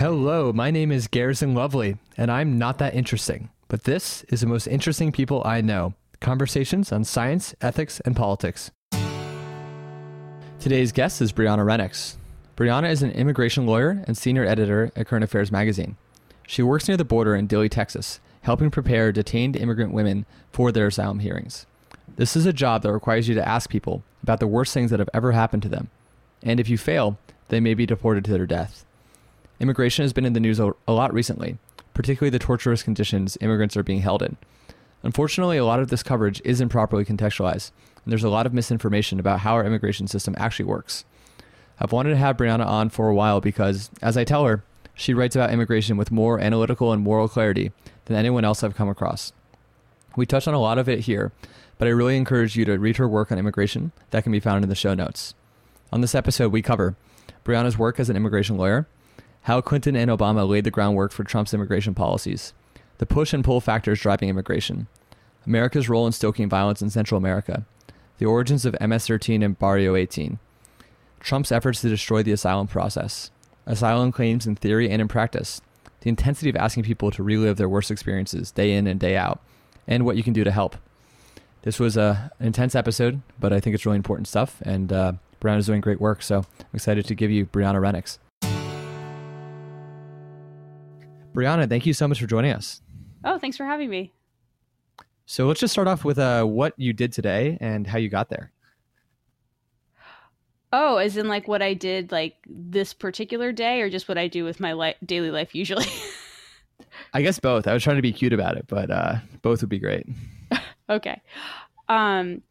Hello, my name is Garrison Lovely, and I'm not that interesting. But this is the most interesting people I know conversations on science, ethics, and politics. Today's guest is Brianna Rennix. Brianna is an immigration lawyer and senior editor at Current Affairs magazine. She works near the border in Dilley, Texas, helping prepare detained immigrant women for their asylum hearings. This is a job that requires you to ask people about the worst things that have ever happened to them. And if you fail, they may be deported to their death. Immigration has been in the news a lot recently, particularly the torturous conditions immigrants are being held in. Unfortunately, a lot of this coverage isn't properly contextualized, and there's a lot of misinformation about how our immigration system actually works. I've wanted to have Brianna on for a while because, as I tell her, she writes about immigration with more analytical and moral clarity than anyone else I've come across. We touch on a lot of it here, but I really encourage you to read her work on immigration that can be found in the show notes. On this episode, we cover Brianna's work as an immigration lawyer, how Clinton and Obama laid the groundwork for Trump's immigration policies, the push and pull factors driving immigration, America's role in stoking violence in Central America, the origins of MS 13 and Barrio 18, Trump's efforts to destroy the asylum process, asylum claims in theory and in practice, the intensity of asking people to relive their worst experiences day in and day out, and what you can do to help. This was a, an intense episode, but I think it's really important stuff, and uh, Brianna's doing great work, so I'm excited to give you Brianna Rennix. Brianna, thank you so much for joining us. Oh, thanks for having me. So let's just start off with uh, what you did today and how you got there. Oh, as in like what I did like this particular day, or just what I do with my li- daily life usually. I guess both. I was trying to be cute about it, but uh, both would be great. okay. Um,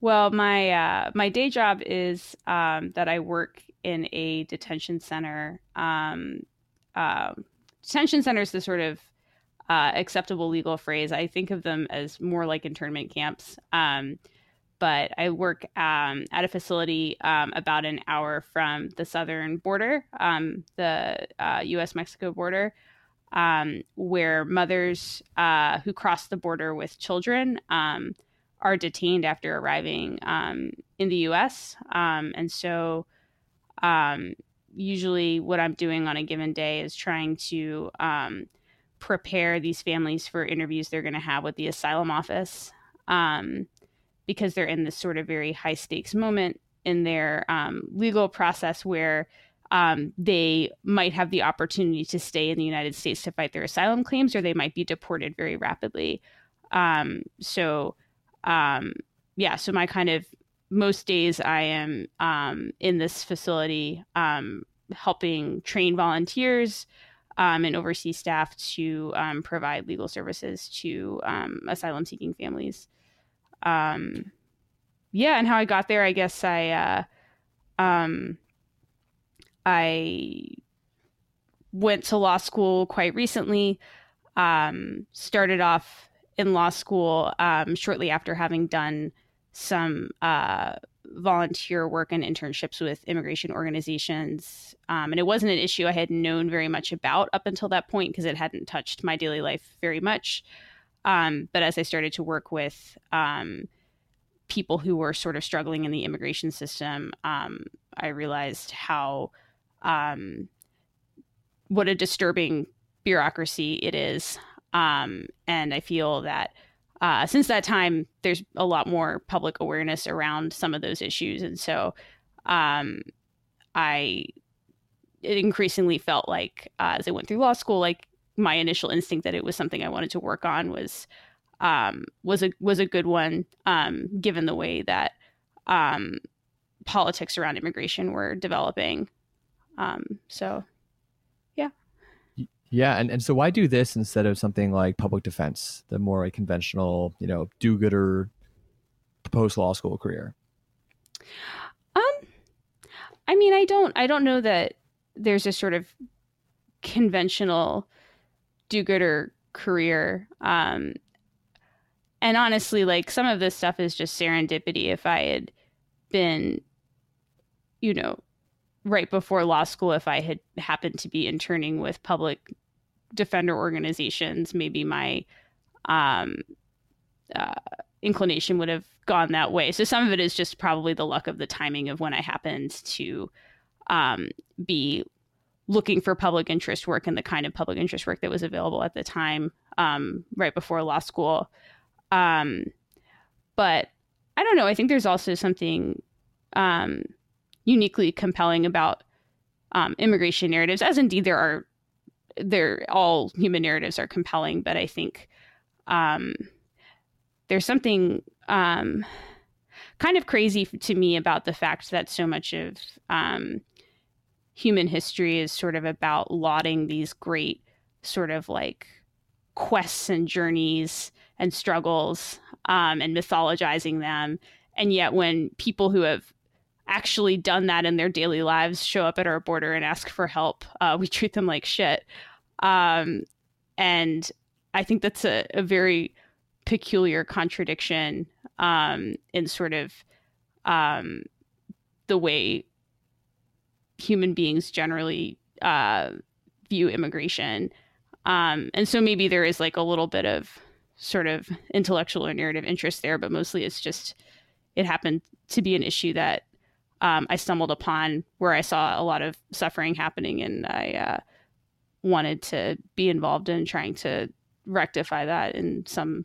well, my uh, my day job is um, that I work in a detention center. Um, uh, detention center is the sort of uh, acceptable legal phrase. I think of them as more like internment camps. Um, but I work um, at a facility um, about an hour from the southern border, um, the uh, U.S. Mexico border, um, where mothers uh, who cross the border with children um, are detained after arriving um, in the U.S. and so, usually, what I'm doing on a given day is trying to prepare these families for interviews they're going to have with the asylum office. Um, because they're in this sort of very high stakes moment in their um, legal process where um, they might have the opportunity to stay in the United States to fight their asylum claims, or they might be deported very rapidly. Um, so, um, yeah, so my kind of most days I am um, in this facility um, helping train volunteers and overseas staff to provide legal services to asylum seeking families um, yeah, and how I got there, I guess I, uh, um, I went to law school quite recently. Um, started off in law school um, shortly after having done some uh, volunteer work and internships with immigration organizations. Um, and it wasn't an issue I had known very much about up until that point because it hadn't touched my daily life very much. Um, but as I started to work with um, people who were sort of struggling in the immigration system, um, I realized how um, what a disturbing bureaucracy it is. Um, and I feel that uh, since that time, there's a lot more public awareness around some of those issues. And so um, I it increasingly felt like uh, as I went through law school, like my initial instinct that it was something I wanted to work on was um, was a was a good one, um, given the way that um, politics around immigration were developing. Um, so, yeah, and and so why do this instead of something like public defense, the more like conventional, you know, do-gooder post law school career? Um, I mean, I don't, I don't know that there's a sort of conventional do-gooder career. Um, and honestly, like some of this stuff is just serendipity. If I had been, you know, right before law school, if I had happened to be interning with public defender organizations, maybe my um, uh, inclination would have gone that way. So some of it is just probably the luck of the timing of when I happened to um, be looking for public interest work and the kind of public interest work that was available at the time, um, right before law school. Um, but I don't know. I think there's also something um, uniquely compelling about um, immigration narratives, as indeed there are. They're all human narratives are compelling, but I think um, there's something um, kind of crazy to me about the fact that so much of um, human history is sort of about lauding these great sort of like quests and journeys and struggles um, and mythologizing them. And yet, when people who have actually done that in their daily lives show up at our border and ask for help, uh, we treat them like shit. Um, and I think that's a, a very peculiar contradiction um, in sort of um, the way human beings generally uh, view immigration. Um, and so maybe there is like a little bit of sort of intellectual or narrative interest there, but mostly it's just it happened to be an issue that um, I stumbled upon where I saw a lot of suffering happening, and I uh, wanted to be involved in trying to rectify that in some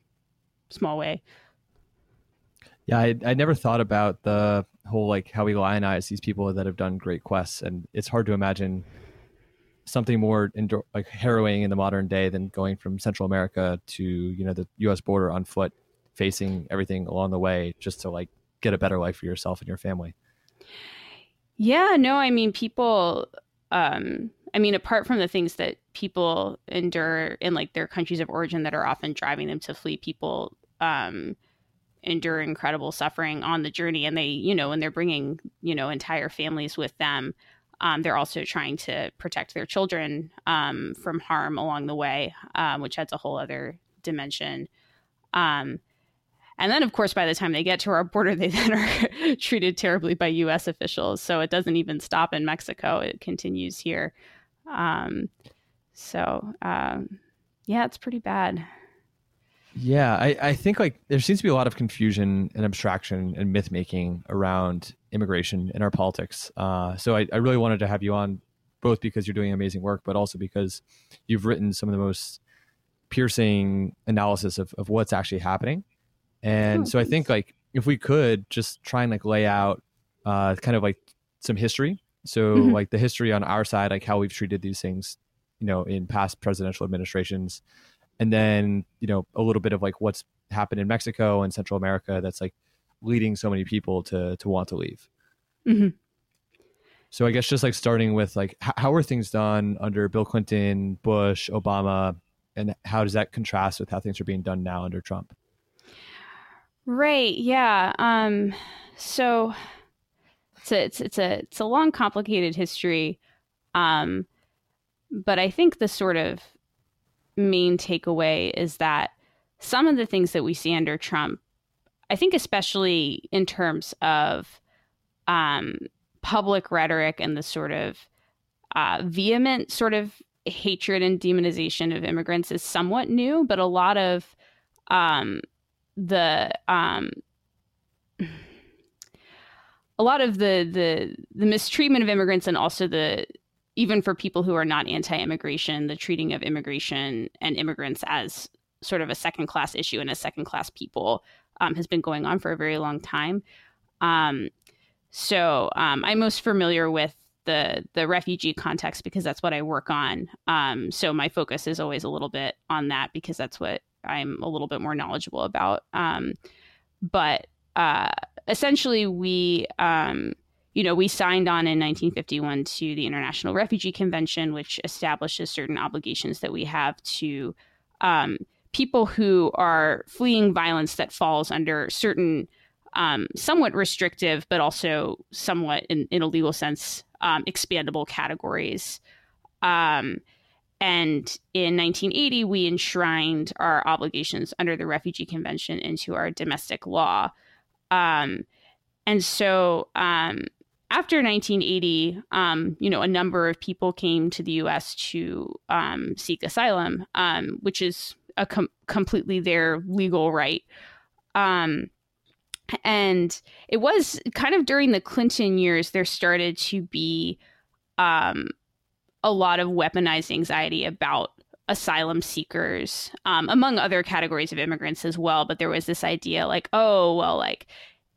small way. Yeah, I I never thought about the whole like how we lionize these people that have done great quests, and it's hard to imagine something more like harrowing in the modern day than going from Central America to you know the U.S. border on foot, facing everything along the way just to like get a better life for yourself and your family. Yeah, no, I mean people. Um, I mean, apart from the things that people endure in like their countries of origin that are often driving them to flee, people um, endure incredible suffering on the journey, and they, you know, when they're bringing, you know, entire families with them um, they're also trying to protect their children um, from harm along the way, um, which adds a whole other dimension. Um, and then, of course, by the time they get to our border, they then are treated terribly by U.S. officials. So it doesn't even stop in Mexico; it continues here. Um, so, um, yeah, it's pretty bad. Yeah, I, I think like there seems to be a lot of confusion and abstraction and myth making around immigration in our politics. Uh, so I, I really wanted to have you on both because you're doing amazing work, but also because you've written some of the most piercing analysis of, of what's actually happening. And oh, so I think like if we could just try and like lay out uh, kind of like some history. So mm-hmm. like the history on our side, like how we've treated these things, you know, in past presidential administrations and then you know a little bit of like what's happened in Mexico and Central America that's like leading so many people to to want to leave. Mm-hmm. So I guess just like starting with like h- how were things done under Bill Clinton, Bush, Obama, and how does that contrast with how things are being done now under Trump? Right. Yeah. Um. So it's a, it's it's a it's a long, complicated history. Um. But I think the sort of main takeaway is that some of the things that we see under Trump, I think, especially in terms of um, public rhetoric and the sort of uh, vehement sort of hatred and demonization of immigrants, is somewhat new, but a lot of um, the um, a lot of the the the mistreatment of immigrants and also the even for people who are not anti-immigration, the treating of immigration and immigrants as sort of a second-class issue and as second-class people um, has been going on for a very long time. Um, so um, I'm most familiar with the the refugee context because that's what I work on. Um, so my focus is always a little bit on that because that's what I'm a little bit more knowledgeable about. Um, but uh, essentially, we um, you know, we signed on in 1951 to the International Refugee Convention, which establishes certain obligations that we have to um, people who are fleeing violence that falls under certain um, somewhat restrictive, but also somewhat, in, in a legal sense, um, expandable categories. And in 1980, we enshrined our obligations under the Refugee Convention into our domestic law. Um, and so, um, after 1980, um, you know, a number of people came to the U.S. to um, seek asylum, um, which is a com- completely their legal right. Um, and it was kind of during the Clinton years there started to be a lot of weaponized anxiety about asylum seekers, um, among other categories of immigrants as well. But there was this idea like, oh, well, like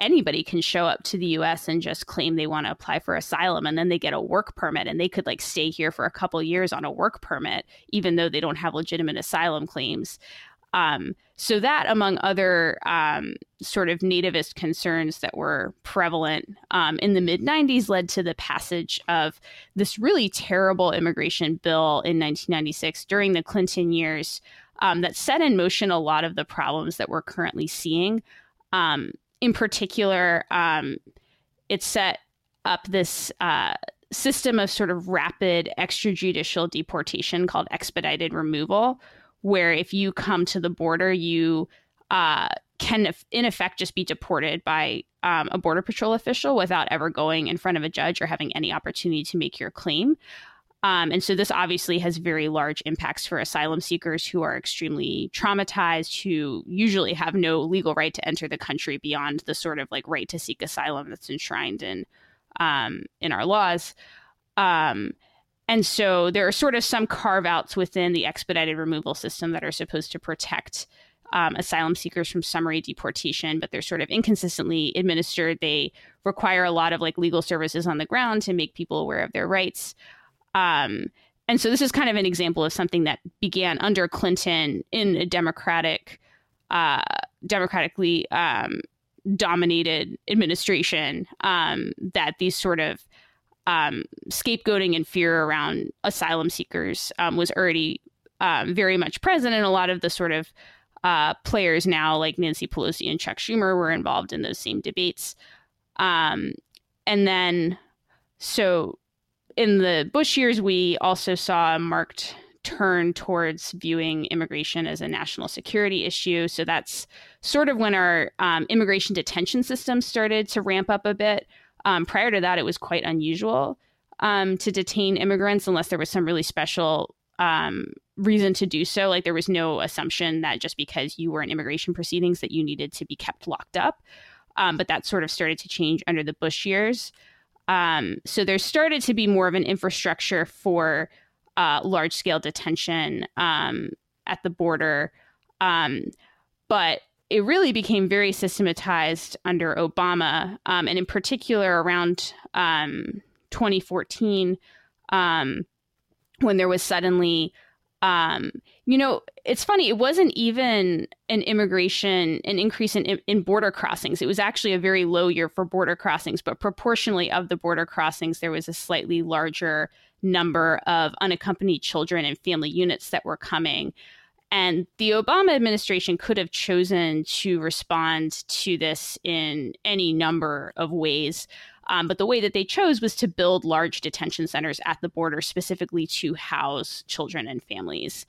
anybody can show up to the US and just claim they want to apply for asylum and then they get a work permit and they could like stay here for a couple years on a work permit even though they don't have legitimate asylum claims. Um, so that, among other um, sort of nativist concerns that were prevalent um, in the mid 90s, led to the passage of this really terrible immigration bill in 1996 during the Clinton years um, that set in motion a lot of the problems that we're currently seeing. Um, in particular, um, it set up this uh, system of sort of rapid extrajudicial deportation called expedited removal, where if you come to the border, you uh, can, in effect, just be deported by um, a border patrol official without ever going in front of a judge or having any opportunity to make your claim. Um, and so this obviously has very large impacts for asylum seekers who are extremely traumatized, who usually have no legal right to enter the country beyond the sort of like right to seek asylum that's enshrined in um, in our laws. Um, and so there are sort of some carve outs within the expedited removal system that are supposed to protect um, asylum seekers from summary deportation, but they're sort of inconsistently administered. They require a lot of like legal services on the ground to make people aware of their rights. Um, and so this is kind of an example of something that began under Clinton in a democratic, uh, democratically um, dominated administration. Um, that these sort of um, scapegoating and fear around asylum seekers um, was already um, very much present, and a lot of the sort of uh, players now, like Nancy Pelosi and Chuck Schumer, were involved in those same debates. Um, and then, so in the Bush years, we also saw a marked turn towards viewing immigration as a national security issue. So that's sort of when our um, immigration detention system started to ramp up a bit. Um, prior to that, it was quite unusual um, to detain immigrants unless there was some really special um, reason to do so. Like there was no assumption that just because you were in immigration proceedings that you needed to be kept locked up. Um, but that sort of started to change under the Bush years. Um, so there started to be more of an infrastructure for uh, large scale detention um, at the border. but it really became very systematized under Obama, um, and in particular around um, 2014, um, when there was suddenly, um, you know, it's funny. It wasn't even an immigration, an increase in in border crossings. It was actually a very low year for border crossings, but proportionally of the border crossings, there was a slightly larger number of unaccompanied children and family units that were coming. And the Obama administration could have chosen to respond to this in any number of ways. Um, but the way that they chose was to build large detention centers at the border specifically to house children and families.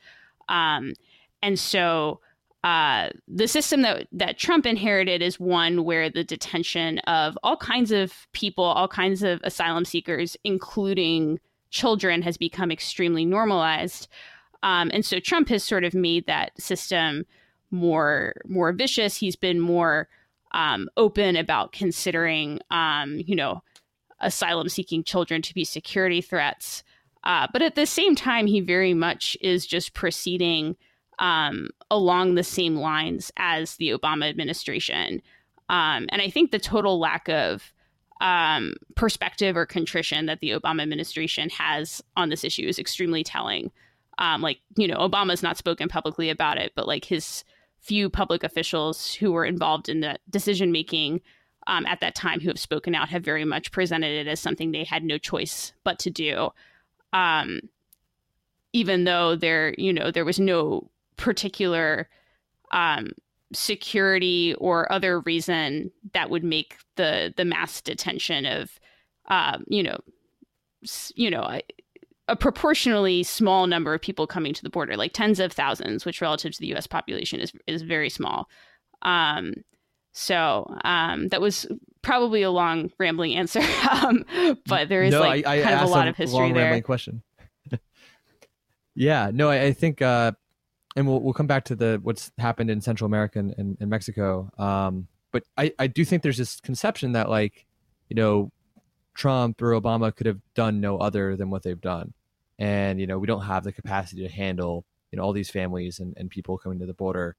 Um, and so uh, the system that, that Trump inherited is one where the detention of all kinds of people, all kinds of asylum seekers, including children, has become extremely normalized. Um, and so Trump has sort of made that system more more vicious. He's been more um, open about considering, um, you know, asylum seeking children to be security threats. Uh, but at the same time, he very much is just proceeding um, along the same lines as the Obama administration. Um, and I think the total lack of um, perspective or contrition that the Obama administration has on this issue is extremely telling. Um, like, you know, Obama's not spoken publicly about it, but like his few public officials who were involved in the decision making um, at that time who have spoken out have very much presented it as something they had no choice but to do. Um, even though there, you know, there was no particular um, security or other reason that would make the the mass detention of, um, you know, you know, a proportionally small number of people coming to the border, like tens of thousands, which relative to the U.S. population is is very small. Um, so um, that was probably a long rambling answer, um, but there is no, like I, I kind of a lot a of history long, there. Rambling question. yeah, no, I, I think, uh, and we'll we'll come back to the what's happened in Central America and, and, and Mexico. Um, but I I do think there's this conception that like you know Trump or Obama could have done no other than what they've done. and you know we don't have the capacity to handle you know all these families and, and people coming to the border.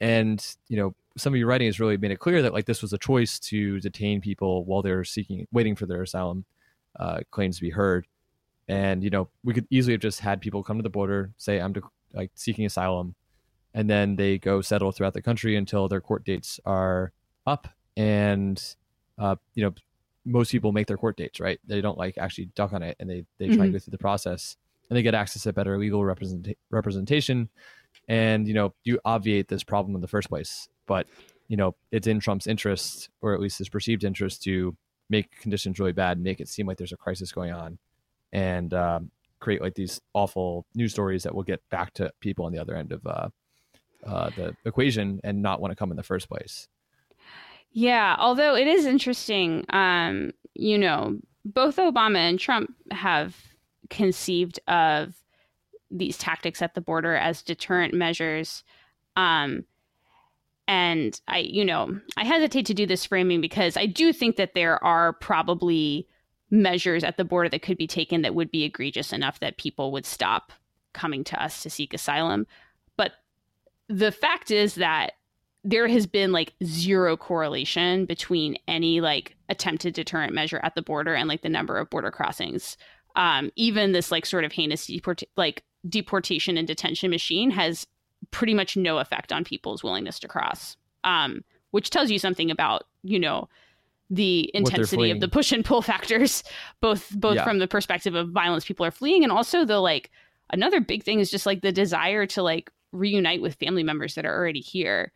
And you know some of your writing has really made it clear that like this was a choice to detain people while they're seeking waiting for their asylum uh, claims to be heard. And you know we could easily have just had people come to the border say i'm like seeking asylum and then they go settle throughout the country until their court dates are up. And uh, you know most people make their court dates right they don't like actually duck on it and they they try mm-hmm. and go through the process and they get access to better legal represent- representation and you know you obviate this problem in the first place but you know it's in trump's interest or at least his perceived interest to make conditions really bad make it seem like there's a crisis going on and um, create like these awful news stories that will get back to people on the other end of uh, uh, the equation and not want to come in the first place. Yeah, although it is interesting, um, you know, both Obama and Trump have conceived of these tactics at the border as deterrent measures. Um, and I, you know, I hesitate to do this framing because I do think that there are probably measures at the border that could be taken that would be egregious enough that people would stop coming to us to seek asylum. But the fact is that there has been like zero correlation between any like attempted deterrent measure at the border and like the number of border crossings. Um, even this like sort of heinous deport- like deportation and detention machine has pretty much no effect on people's willingness to cross. Um, which tells you something about you know the intensity of the push and pull factors, both both yeah. from the perspective of violence people are fleeing and also the like another big thing is just like the desire to like reunite with family members that are already here.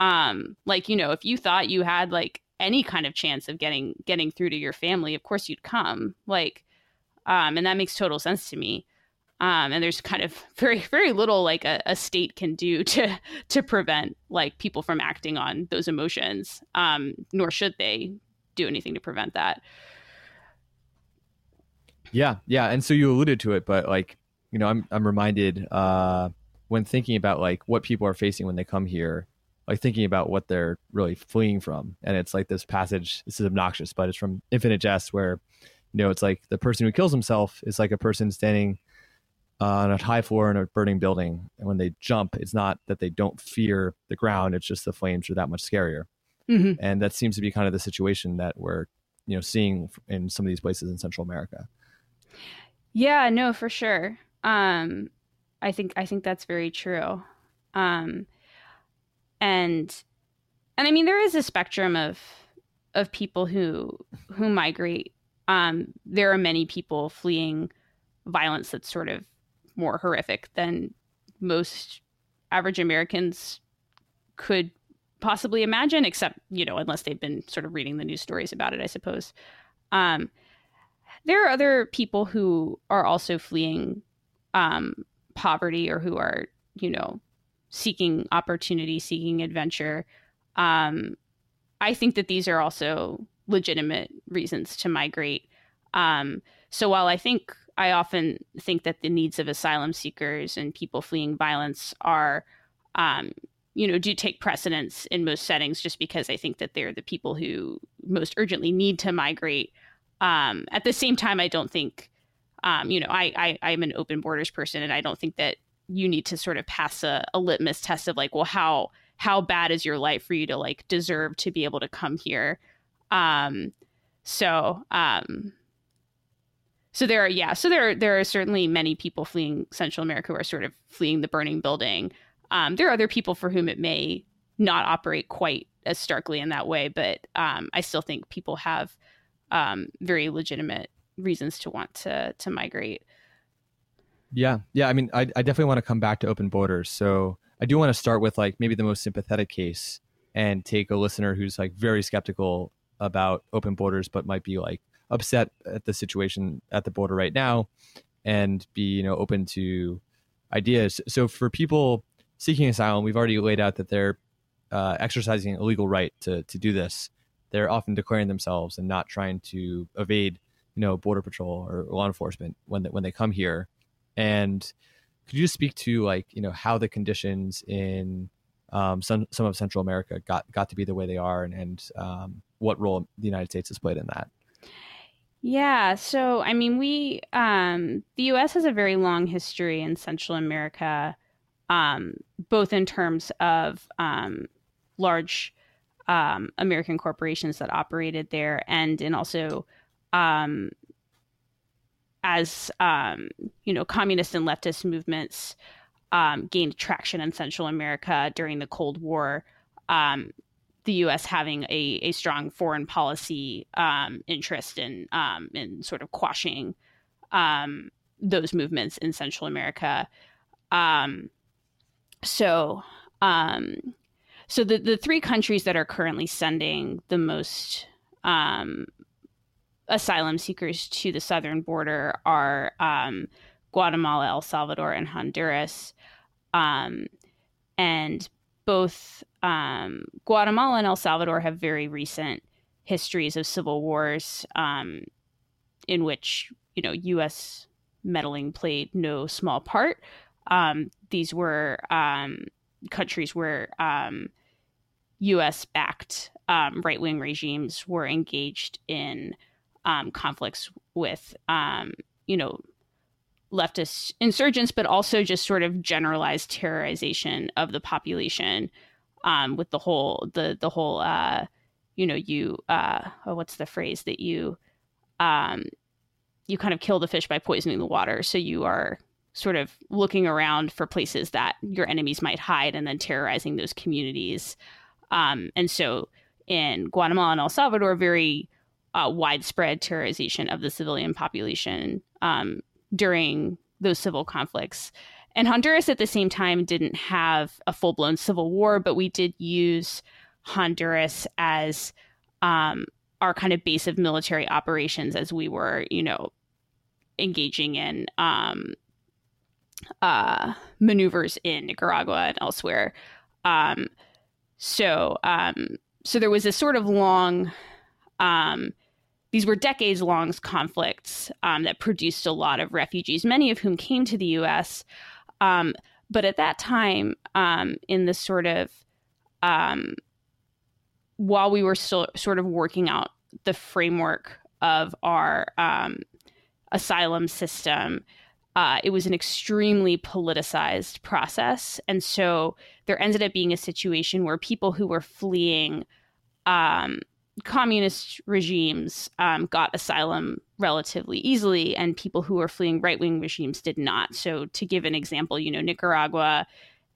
Um, like, you know, if you thought you had like any kind of chance of getting getting through to your family, of course you'd come. Like, um, and that makes total sense to me. Um, and there's kind of very very little like a, a, state can do to to prevent like people from acting on those emotions um, nor should they do anything to prevent that. Yeah, yeah, and so you alluded to it, but like you know, I'm I'm reminded uh, when thinking about like what people are facing when they come here, like thinking about what they're really fleeing from, and it's like this passage. This is obnoxious, but it's from Infinite Jest, where you know it's like the person who kills himself is like a person standing uh, on a high floor in a burning building, and when they jump, it's not that they don't fear the ground; it's just the flames are that much scarier. Mm-hmm. And that seems to be kind of the situation that we're, you know, seeing in some of these places in Central America. Yeah, no, for sure. Um, I think I think that's very true. Um, and and I mean there is a spectrum of of people who who migrate. Um, there are many people fleeing violence that's sort of more horrific than most average Americans could possibly imagine, except, you know, unless they've been sort of reading the news stories about it, I suppose. Um, there are other people who are also fleeing um, poverty or who are, you know, seeking opportunity, seeking adventure. Um, I think that these are also legitimate reasons to migrate. Um, so while I think I often think that the needs of asylum seekers and people fleeing violence are um, you know, do take precedence in most settings just because I think that they're the people who most urgently need to migrate. Um, at the same time, I don't think, um, you know, I, I, I'm an open borders person and I don't think that you need to sort of pass a, a litmus test of like, well, how, how bad is your life for you to like deserve to be able to come here? Um, so, um, so there are, yeah, so there, there are certainly many people fleeing Central America who are sort of fleeing the burning building. Um, there are other people for whom it may not operate quite as starkly in that way, but um, I still think people have um, very legitimate reasons to want to to migrate. Yeah, yeah. I mean, I, I definitely want to come back to open borders. So I do want to start with like maybe the most sympathetic case and take a listener who's like very skeptical about open borders, but might be like upset at the situation at the border right now, and be you know open to ideas. So for people seeking asylum, we've already laid out that they're uh, exercising a legal right to to do this. They're often declaring themselves and not trying to evade, you know, border patrol or law enforcement when they, when they come here. And could you just speak to like you know how the conditions in um, some some of Central America got got to be the way they are, and, and um, what role the United States has played in that? Yeah, so I mean, we um, the U.S. has a very long history in Central America, um, both in terms of um, large um, American corporations that operated there, and in also as um, you know, communist and leftist movements gained traction in Central America during the Cold War the U.S. having a, a strong foreign policy um, interest in um, in sort of quashing um, those movements in Central America. Um, so, um, so the the three countries that are currently sending the most um, asylum seekers to the southern border are Guatemala, El Salvador, and Honduras. and both um, Guatemala and El Salvador have very recent histories of civil wars um, in which you know U.S. meddling played no small part. Um, these were um, countries where U.S. Um, backed um, right wing regimes were engaged in conflicts with you know leftist insurgents, but also just sort of generalized terrorization of the population um, with the whole the the whole uh, you know you uh, oh, what's the phrase that you um, you kind of kill the fish by poisoning the water. So you are sort of looking around for places that your enemies might hide and then terrorizing those communities. Um, and so in Guatemala and El Salvador, very uh, widespread terrorization of the civilian population um, during those civil conflicts. And Honduras at the same time didn't have a full blown civil war, but we did use Honduras as um, our kind of base of military operations as we were, you know, engaging in um, uh, maneuvers in Nicaragua and elsewhere. Um, so, um, so there was a sort of long um, these were decades long conflicts um, that produced a lot of refugees, many of whom came to the US. Um, but at that time, um, in the sort of um, while we were still sort of working out the framework of our um, asylum system, uh, it was an extremely politicized process. And so there ended up being a situation where people who were fleeing um, communist regimes um, got asylum relatively easily, and people who were fleeing right wing regimes did not. So, to give an example, you know, Nicaragua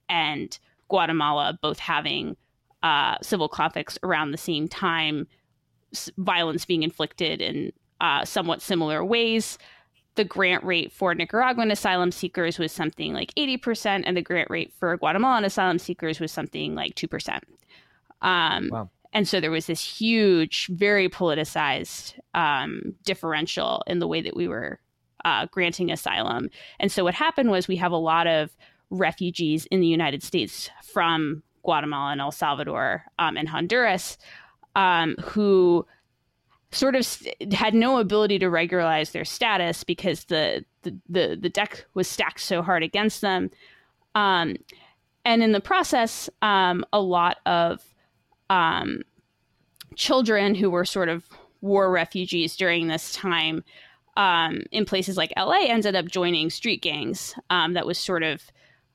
and Guatemala both having uh, civil conflicts around the same time, violence being inflicted in uh, somewhat similar ways. The grant rate for Nicaraguan asylum seekers was something like 80%, and the grant rate for Guatemalan asylum seekers was something like 2%. Um, wow. And so there was this huge, very politicized um, differential in the way that we were uh, granting asylum. And so what happened was we have a lot of refugees in the United States from Guatemala and El Salvador um, and Honduras um, who sort of had no ability to regularize their status because the the the, the deck was stacked so hard against them. Um, and in the process, um, a lot of um, children who were sort of war refugees during this time um, in places like LA ended up joining street gangs. Um, that was sort of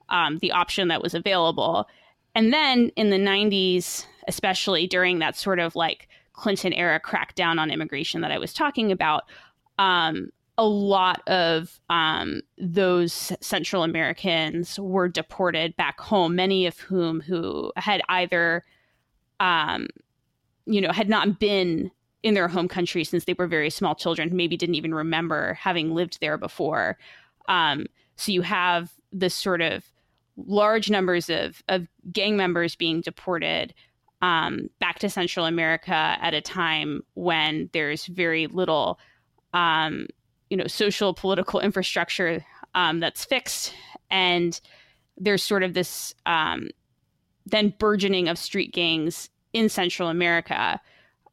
um, the option that was available. And then in the 90s, especially during that sort of like Clinton era crackdown on immigration that I was talking about, um, a lot of um, those Central Americans were deported back home. Many of whom who had either um, you know, had not been in their home country since they were very small children, maybe didn't even remember having lived there before. Um, so you have this sort of large numbers of, of gang members being deported um, back to Central America at a time when there's very little, um, you know, social political infrastructure um, that's fixed, and there's sort of this um, then burgeoning of street gangs in Central America,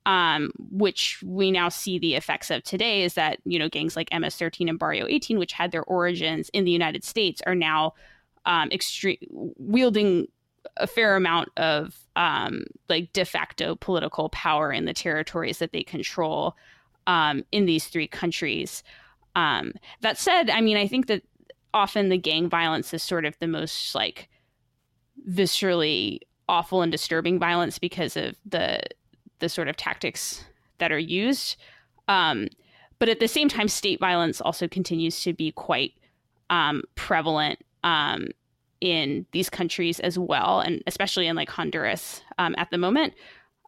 um, which we now see the effects of today, is that you know gangs like MS-13 and Barrio 18, which had their origins in the United States, are now um, extreme wielding a fair amount of um, like de facto political power in the territories that they control. um, in these three countries. Um, that said, I mean, I think that often the gang violence is sort of the most like viscerally awful and disturbing violence because of the the sort of tactics that are used. Um, but at the same time, state violence also continues to be quite um, prevalent um, in these countries as well, and especially in like Honduras um, at the moment.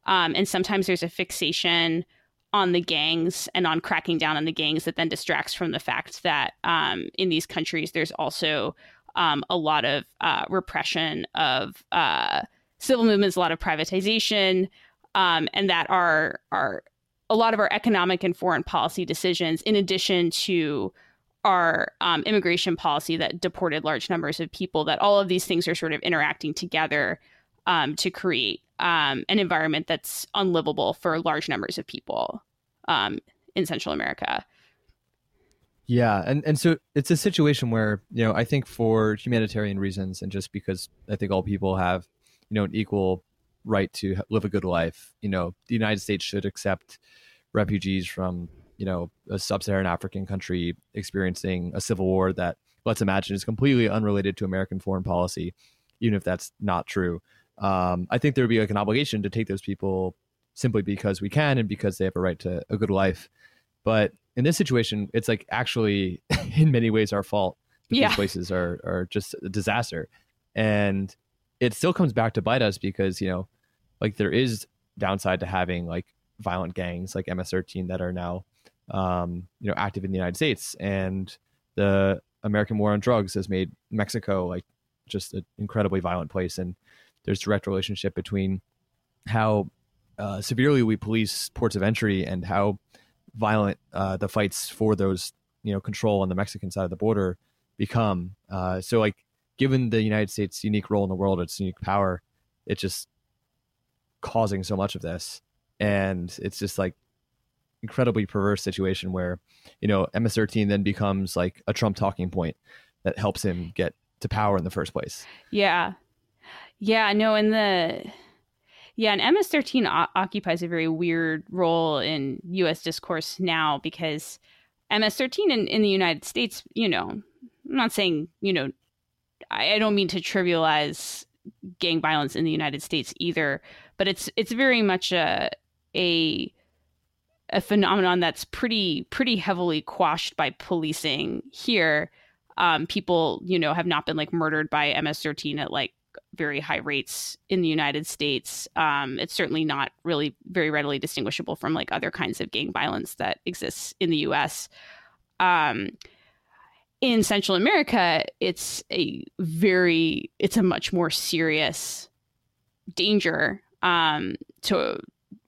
Um, and sometimes there's a fixation on the gangs and on cracking down on the gangs that then distracts from the fact that um, in these countries there's also um, a lot of uh, repression of uh, civil movements, a lot of privatization, um, and that are are a lot of our economic and foreign policy decisions, in addition to our um, immigration policy that deported large numbers of people, that all of these things are sort of interacting together um, to create um, an environment that's unlivable for large numbers of people um, in Central America. Yeah, and and so it's a situation where you know I think for humanitarian reasons and just because I think all people have you know an equal right to live a good life, you know the United States should accept refugees from you know a sub-Saharan African country experiencing a civil war that let's imagine is completely unrelated to American foreign policy, even if that's not true um, I think there would be like an obligation to take those people simply because we can and because they have a right to a good life. But in this situation, it's like actually in many ways our fault. Yeah. These places are are just a disaster, and it still comes back to bite us because you know, like there is downside to having like violent gangs like MS-13 that are now, um, you know, active in the United States, and the American war on drugs has made Mexico like just an incredibly violent place and there's direct relationship between how uh, severely we police ports of entry and how violent uh, the fights for those you know control on the Mexican side of the border become. Uh, so like given the United States' unique role in the world, its unique power, it's just causing so much of this, and it's just like incredibly perverse situation where you know MS-13 then becomes like a Trump talking point that helps him get to power in the first place. Yeah, yeah, no, and the yeah, and MS-13 o- occupies a very weird role in U.S. discourse now because MS-13 in, in the United States, you know, I'm not saying, you know, I, I don't mean to trivialize gang violence in the United States either, but it's it's very much a a a phenomenon that's pretty pretty heavily quashed by policing here. Um, people, you know, have not been like murdered by MS-13 at like very high rates in the United States. Um, it's certainly not really very readily distinguishable from like other kinds of gang violence that exists in the U.S. Um, in Central America, it's a very, it's a much more serious danger um, to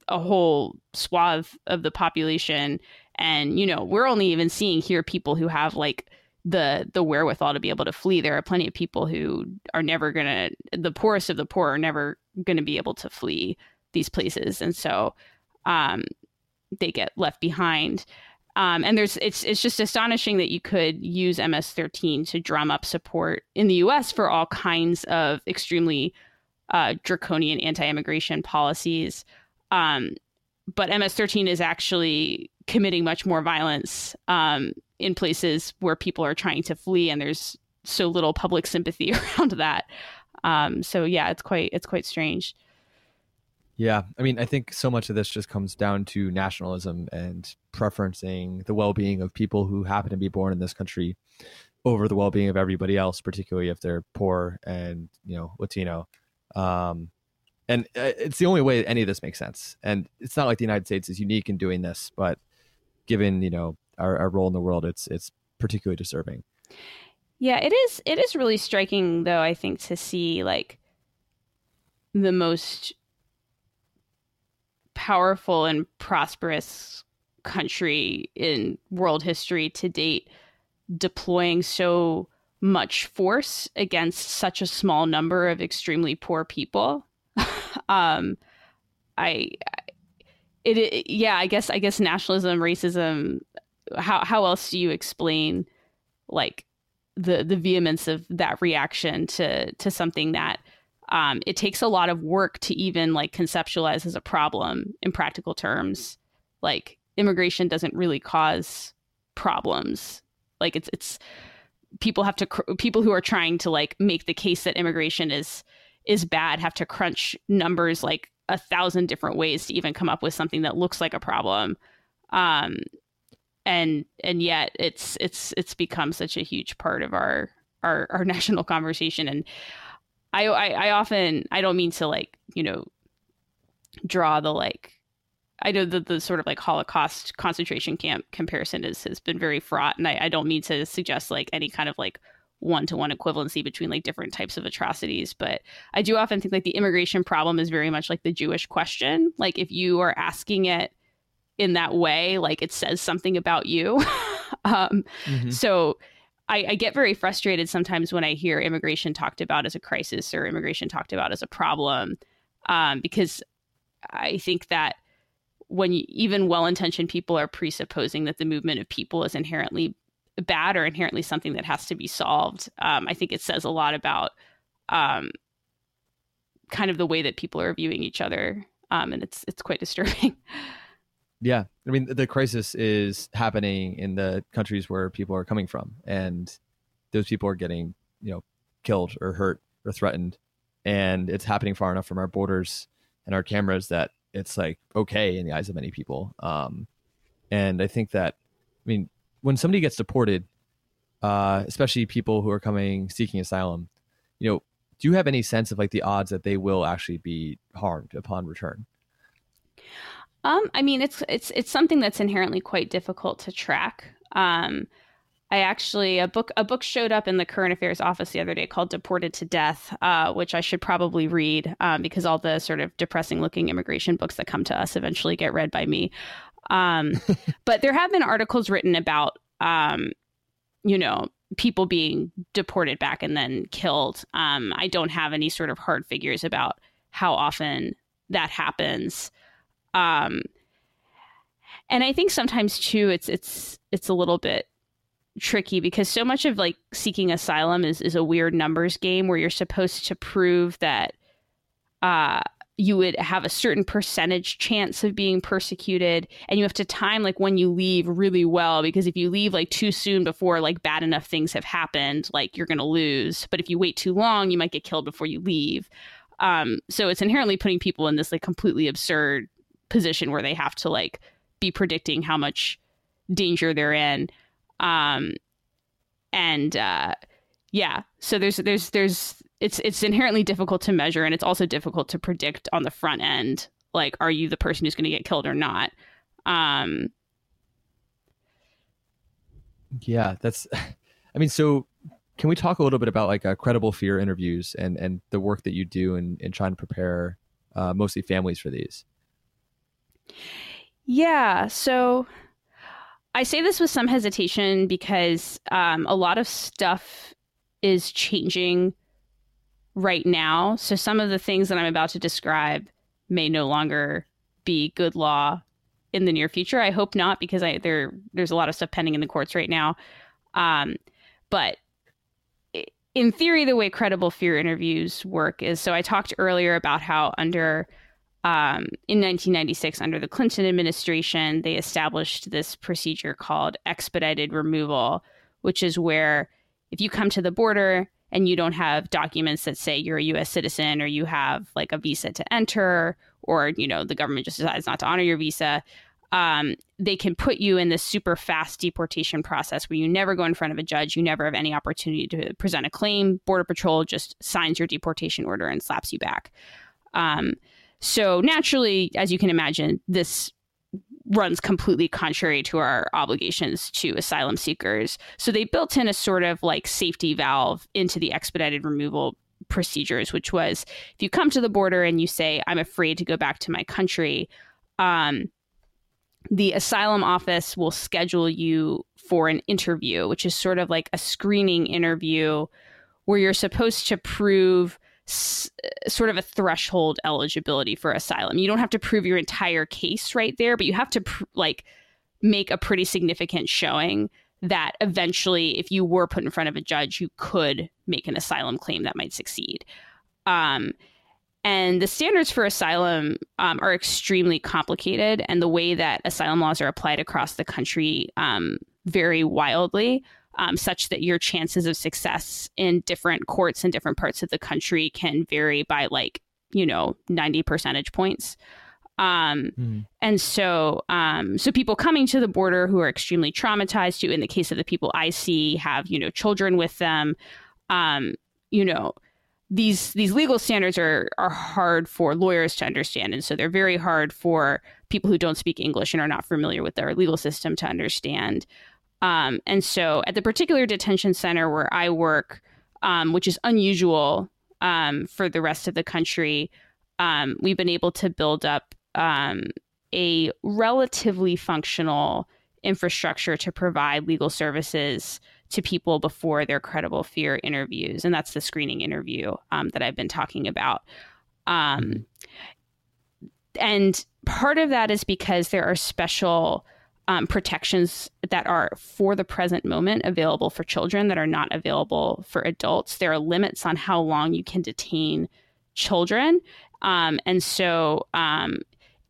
a whole swath of the population. And, you know, we're only even seeing here people who have like the the wherewithal to be able to flee. There are plenty of people who are never gonna the poorest of the poor are never gonna be able to flee these places, and so um, they get left behind. Um, and there's it's it's just astonishing that you could use MS-13 to drum up support in the U.S. for all kinds of extremely uh, draconian anti-immigration policies. Um, but MS-13 is actually committing much more violence um, in places where people are trying to flee and there's so little public sympathy around that. Um, so yeah, it's quite it's quite strange. Yeah, I mean, I think so much of this just comes down to nationalism and preferencing the well-being of people who happen to be born in this country over the well-being of everybody else, particularly if they're poor and you know Latino. Um, and uh, it's the only way any of this makes sense. And it's not like the United States is unique in doing this, but given you know our, our role in the world, it's it's particularly disturbing. Yeah, it is. It is really striking, though. I think to see like the most powerful and prosperous country in world history to date deploying so much force against such a small number of extremely poor people. um, I, it, it, yeah, I guess, I guess nationalism, racism, how how else do you explain like the the vehemence of that reaction to to something that um, it takes a lot of work to even like conceptualize as a problem in practical terms like immigration doesn't really cause problems. Like it's it's people have to people who are trying to like make the case that immigration is is bad have to crunch numbers like a thousand different ways to even come up with something that looks like a problem. Um, and and yet it's it's it's become such a huge part of our our, our national conversation and I, I i often i don't mean to like you know draw the like I know that the sort of like Holocaust concentration camp comparison is has been very fraught, and I, I don't mean to suggest like any kind of like one to one equivalency between like different types of atrocities, but I do often think like the immigration problem is very much like the Jewish question. Like if you are asking it in that way, like it says something about you. um, mm-hmm. So I, I, get very frustrated sometimes when I hear immigration talked about as a crisis or immigration talked about as a problem, um, because I think that when you, even well-intentioned people are presupposing that the movement of people is inherently bad or inherently something that has to be solved, um, I think it says a lot about um, kind of the way that people are viewing each other, um, and it's it's quite disturbing. Yeah, I mean the crisis is happening in the countries where people are coming from, and those people are getting you know killed or hurt or threatened, and it's happening far enough from our borders and our cameras that it's like okay in the eyes of many people. Um, and I think that, I mean, when somebody gets deported, uh, especially people who are coming seeking asylum, you know, do you have any sense of like the odds that they will actually be harmed upon return? Um, I mean, it's it's it's something that's inherently quite difficult to track. Um, I actually a book a book showed up in the current affairs office the other day called "Deported to Death," uh, which I should probably read um, because all the sort of depressing looking immigration books that come to us eventually get read by me. Um, but there have been articles written about, um, you know, people being deported back and then killed. Um, I don't have any sort of hard figures about how often that happens. Um, and I think sometimes too, it's it's it's a little bit tricky because so much of like seeking asylum is is a weird numbers game where you're supposed to prove that uh you would have a certain percentage chance of being persecuted and you have to time like when you leave really well because if you leave like too soon before like bad enough things have happened like you're going to lose. But if you wait too long you might get killed before you leave. Um so it's inherently putting people in this like completely absurd position where they have to like be predicting how much danger they're in. Um, and uh, yeah, so there's there's there's it's it's inherently difficult to measure, and it's also difficult to predict on the front end. Like, are you the person who's going to get killed or not? Um, yeah, that's. I mean, so can we talk a little bit about like uh, credible fear interviews and and the work that you do in in trying to prepare uh, mostly families for these? Yeah, so I say this with some hesitation because um, a lot of stuff is changing right now. So some of the things that I'm about to describe may no longer be good law in the near future. I hope not, because I there there's a lot of stuff pending in the courts right now. Um, but in theory, the way credible fear interviews work is so I talked earlier about how under um, in 1996, under the Clinton administration, they established this procedure called expedited removal, which is where if you come to the border and you don't have documents that say you're a U.S. citizen or you have like a visa to enter, or you know the government just decides not to honor your visa, um, they can put you in this super fast deportation process where you never go in front of a judge, you never have any opportunity to present a claim. Border Patrol just signs your deportation order and slaps you back. Um, so naturally, as you can imagine, this runs completely contrary to our obligations to asylum seekers. So they built in a sort of like safety valve into the expedited removal procedures, which was if you come to the border and you say, I'm afraid to go back to my country, um, the asylum office will schedule you for an interview, which is sort of like a screening interview where you're supposed to prove sort of a threshold eligibility for asylum. You don't have to prove your entire case right there, but you have to pr- like make a pretty significant showing that eventually if you were put in front of a judge you could make an asylum claim that might succeed. Um, And the standards for asylum um, are extremely complicated, and the way that asylum laws are applied across the country um, vary wildly, um, such that your chances of success in different courts in different parts of the country can vary by like, you know, 90 percentage points. Um, mm. And so, um, so people coming to the border who are extremely traumatized, who, in the case of the people I see, have you know children with them, um, you know, these these legal standards are are hard for lawyers to understand and so they're very hard for people who don't speak english and are not familiar with their legal system to understand um, and so at the particular detention center where i work um, which is unusual um, for the rest of the country um, we've been able to build up um, a relatively functional infrastructure to provide legal services to people before their credible fear interviews. And that's the screening interview um, that I've been talking about. Um, mm-hmm. and part of that is because there are special um, protections that are for the present moment available for children that are not available for adults. There are limits on how long you can detain children. Um, and so, um,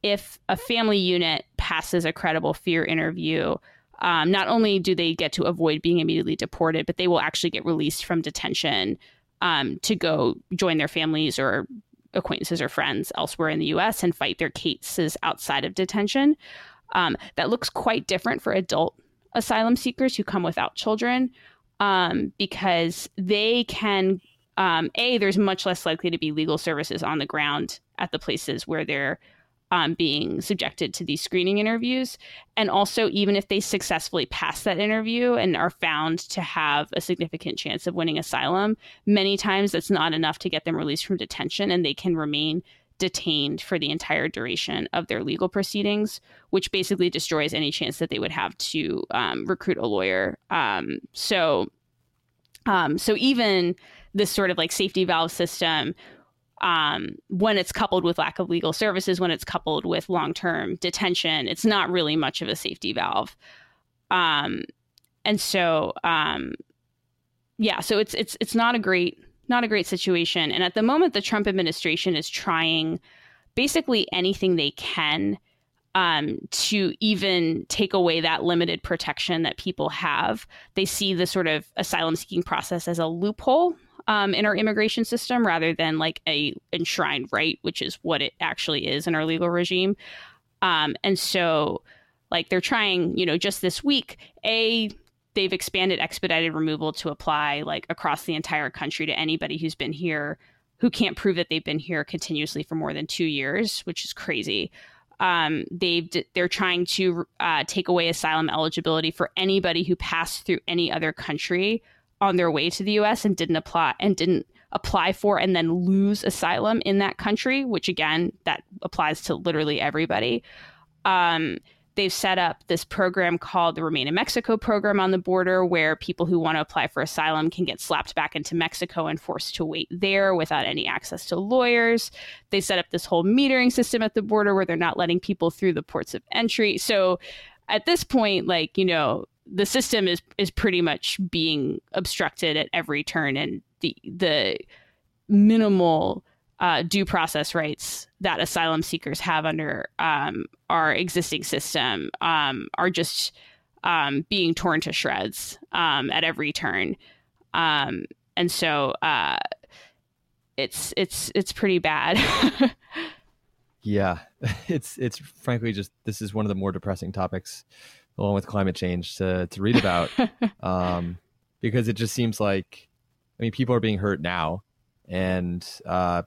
if a family unit passes a credible fear interview, um, not only do they get to avoid being immediately deported, but they will actually get released from detention um, to go join their families or acquaintances or friends elsewhere in the US and fight their cases outside of detention. Um, that looks quite different for adult asylum seekers who come without children um, because they can, um, A, there's much less likely to be legal services on the ground at the places where they're um, being subjected to these screening interviews. And also, even if they successfully pass that interview and are found to have a significant chance of winning asylum, many times that's not enough to get them released from detention and they can remain detained for the entire duration of their legal proceedings, which basically destroys any chance that they would have to um, recruit a lawyer. Um, so, um, so even this sort of like safety valve system um, when it's coupled with lack of legal services, when it's coupled with long term detention, it's not really much of a safety valve. Um, and so, um, yeah, so it's it's it's not a great not a great situation. And at the moment, the Trump administration is trying basically anything they can um, to even take away that limited protection that people have. They see the sort of asylum seeking process as a loophole um, in our immigration system rather than like a enshrined right, which is what it actually is in our legal regime. Um, and so, like, they're trying, you know, just this week, a they've expanded expedited removal to apply like across the entire country to anybody who's been here who can't prove that they've been here continuously for more than two years, which is crazy. Um, they've they're trying to uh, take away asylum eligibility for anybody who passed through any other country on their way to the US and didn't apply and didn't apply for and then lose asylum in that country, which again, that applies to literally everybody. Um, they've set up this program called the Remain in Mexico program on the border, where people who want to apply for asylum can get slapped back into Mexico and forced to wait there without any access to lawyers. They set up this whole metering system at the border where they're not letting people through the ports of entry. So at this point, like, you know, the system is is pretty much being obstructed at every turn, and the the minimal uh, due process rights that asylum seekers have under um, our existing system um, are just um, being torn to shreds um, at every turn, um, and so uh, it's it's it's pretty bad. yeah, it's it's frankly just this is one of the more depressing topics along with climate change to to read about. Um, because it just seems like I mean people are being hurt now and uh,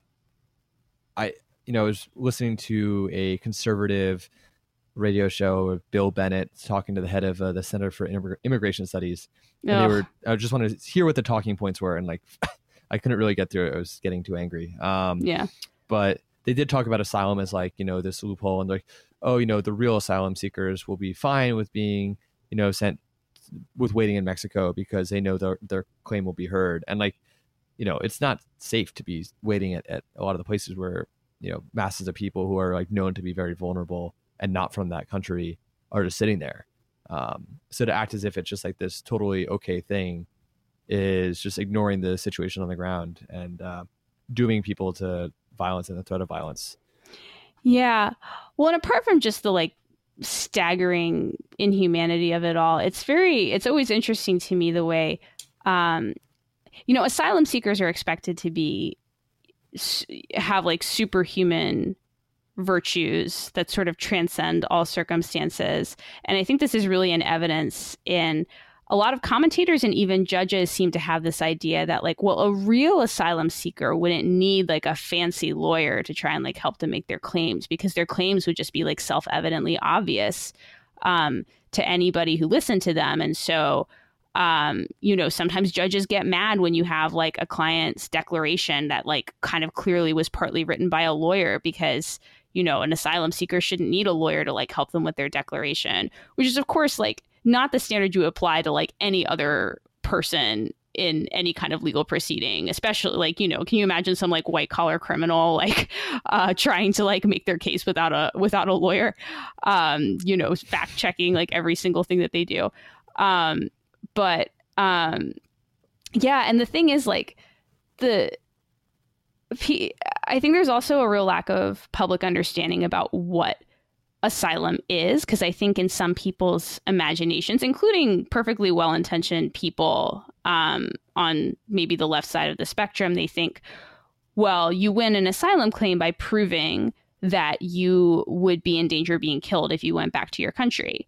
I you know I was listening to a conservative radio show with Bill Bennett talking to the head of uh, the Center for Immigration Studies and Ugh. they were I just wanted to hear what the talking points were and like I couldn't really get through it I was getting too angry um, yeah but they did talk about asylum as like you know this loophole and like oh, you know, the real asylum seekers will be fine with being, you know, sent with waiting in Mexico because they know their their claim will be heard. And like, you know, it's not safe to be waiting at, at a lot of the places where, you know, masses of people who are like known to be very vulnerable and not from that country are just sitting there. Um, so to act as if it's just like this totally okay thing is just ignoring the situation on the ground and uh, dooming people to violence and the threat of violence. Yeah. Well, and apart from just the like staggering inhumanity of it all, it's very, it's always interesting to me the way, um, you know, asylum seekers are expected to be, have like superhuman virtues that sort of transcend all circumstances. And I think this is really an evidence in a lot of commentators and even judges seem to have this idea that like well a real asylum seeker wouldn't need like a fancy lawyer to try and like help them make their claims because their claims would just be like self-evidently obvious um, to anybody who listened to them and so um, you know sometimes judges get mad when you have like a client's declaration that like kind of clearly was partly written by a lawyer because you know an asylum seeker shouldn't need a lawyer to like help them with their declaration which is of course like not the standard you apply to like any other person in any kind of legal proceeding especially like you know can you imagine some like white collar criminal like uh trying to like make their case without a without a lawyer um you know fact checking like every single thing that they do. Um but um yeah and the thing is like the I think there's also a real lack of public understanding about what asylum is because I think in some people's imaginations, including perfectly well intentioned people um, on maybe the left side of the spectrum, they think, well, you win an asylum claim by proving that you would be in danger of being killed if you went back to your country.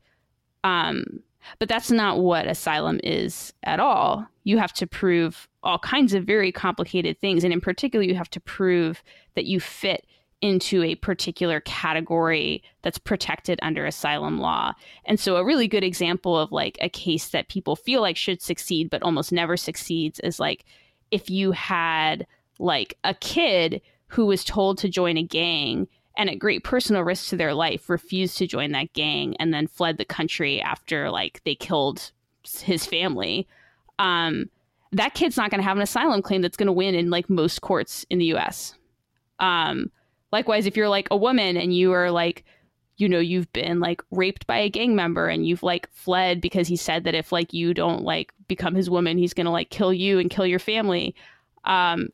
Um, but that's not what asylum is at all. You have to prove all kinds of very complicated things. And in particular, you have to prove that you fit into a particular category that's protected under asylum law. And so, a really good example of like a case that people feel like should succeed but almost never succeeds is like if you had like a kid who was told to join a gang and at great personal risk to their life refused to join that gang and then fled the country after like they killed his family um, that kid's not going to have an asylum claim that's going to win in like most courts in the us um, Likewise, if you're like a woman and you are like, you know, you've been like raped by a gang member and you've like fled because he said that if like you don't like become his woman, he's going to like kill you and kill your family. Um,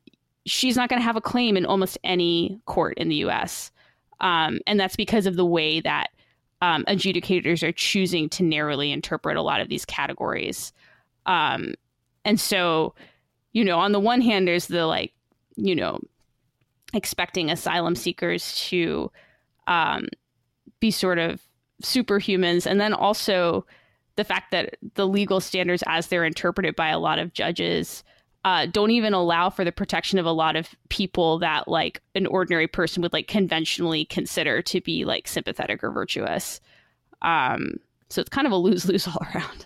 she's not going to have a claim in almost any court in the US. Um, and that's because of the way that um, adjudicators are choosing to narrowly interpret a lot of these categories. Um, and so, you know, on the one hand, there's the like, you know, expecting asylum seekers to um, be sort of superhumans. And then also the fact that the legal standards, as they're interpreted by a lot of judges, uh, don't even allow for the protection of a lot of people that like an ordinary person would like conventionally consider to be like sympathetic or virtuous. Um, so it's kind of a lose lose all around.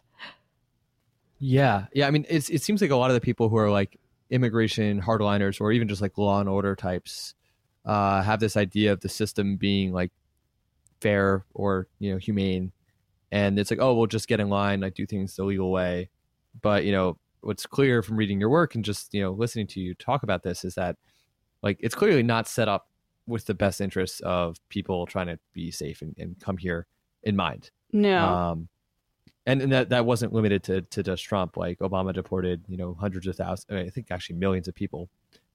Yeah, yeah. I mean, it's, it seems like a lot of the people who are like immigration hardliners or even just like law and order types uh, have this idea of the system being like fair or you know humane and it's like oh we'll just get in line like do things the legal way but you know what's clear from reading your work and just you know listening to you talk about this is that like it's clearly not set up with the best interests of people trying to be safe and, and come here in mind no um and, and that, that wasn't limited to, to just Trump. Like Obama deported, you know, hundreds of thousands, I, mean, I think actually millions of people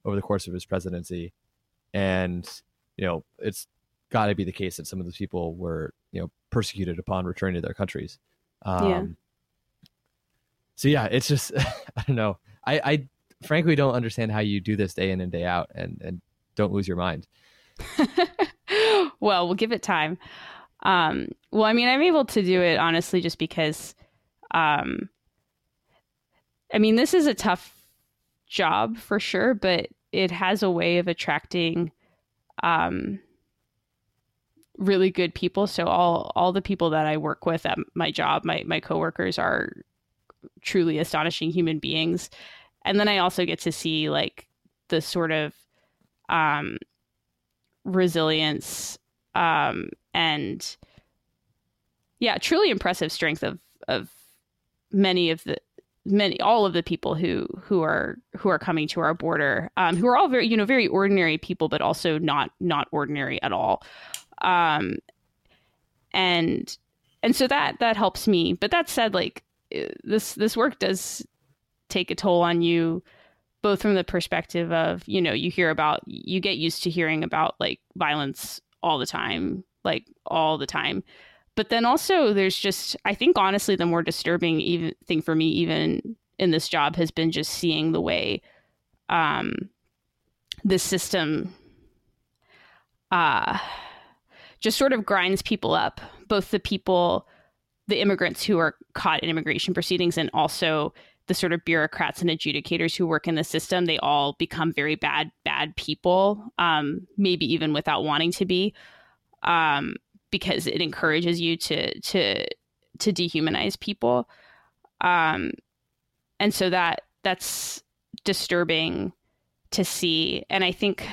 over the course of his presidency. And, you know, it's got to be the case that some of those people were, you know, persecuted upon returning to their countries. Um, yeah. So yeah, it's just, I don't know. I, I frankly don't understand how you do this day in and day out and, and don't lose your mind. well, we'll give it time. Um, well, I mean, I'm able to do it honestly just because, um, I mean, this is a tough job for sure, but it has a way of attracting um, really good people. So all all the people that I work with at my job, my my coworkers are truly astonishing human beings. And then I also get to see like the sort of um, resilience um, and yeah, truly impressive strength of of many of the many all of the people who who are who are coming to our border um, who are all very you know very ordinary people but also not not ordinary at all um, and and so that that helps me but that said like this this work does take a toll on you both from the perspective of you know you hear about you get used to hearing about like violence all the time like all the time. But then also there's just i think honestly the more disturbing even thing for me even in this job has been just seeing the way um system uh just sort of grinds people up both the people the immigrants who are caught in immigration proceedings and also the sort of bureaucrats and adjudicators who work in the system they all become very bad bad people um, maybe even without wanting to be um, because it encourages you to to to dehumanize people. Um, and so that that's disturbing to see. And i think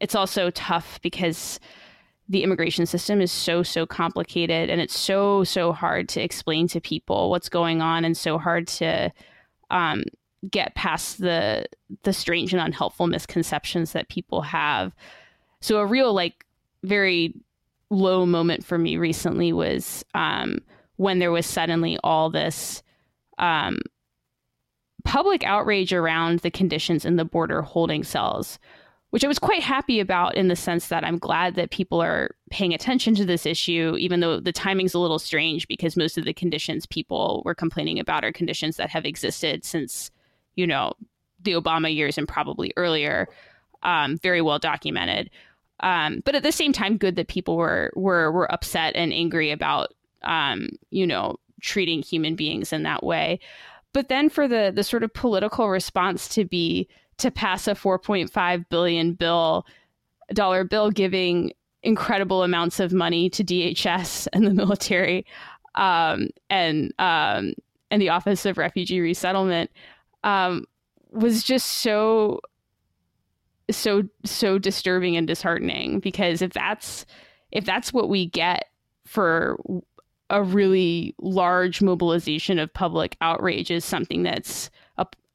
it's also tough because the immigration system is so so complicated and it's so so hard to explain to people what's going on and so hard to um, get past the the strange and unhelpful misconceptions that people have. So a real like very low moment for me recently was um, when there was suddenly all this um, public outrage around the conditions in the border holding cells, which I was quite happy about in the sense that I'm glad that people are paying attention to this issue, even though the timing's a little strange because most of the conditions people were complaining about are conditions that have existed since, you know, the Obama years and probably earlier, um, very well documented. Um, but at the same time, good that people were were were upset and angry about, um, you know, treating human beings in that way. But then for the the sort of political response to be to pass a 4.5 billion bill dollar bill giving incredible amounts of money to DHS and the military um, and um, and the Office of Refugee Resettlement um, was just so so so disturbing and disheartening because if that's if that's what we get for a really large mobilization of public outrage is something that's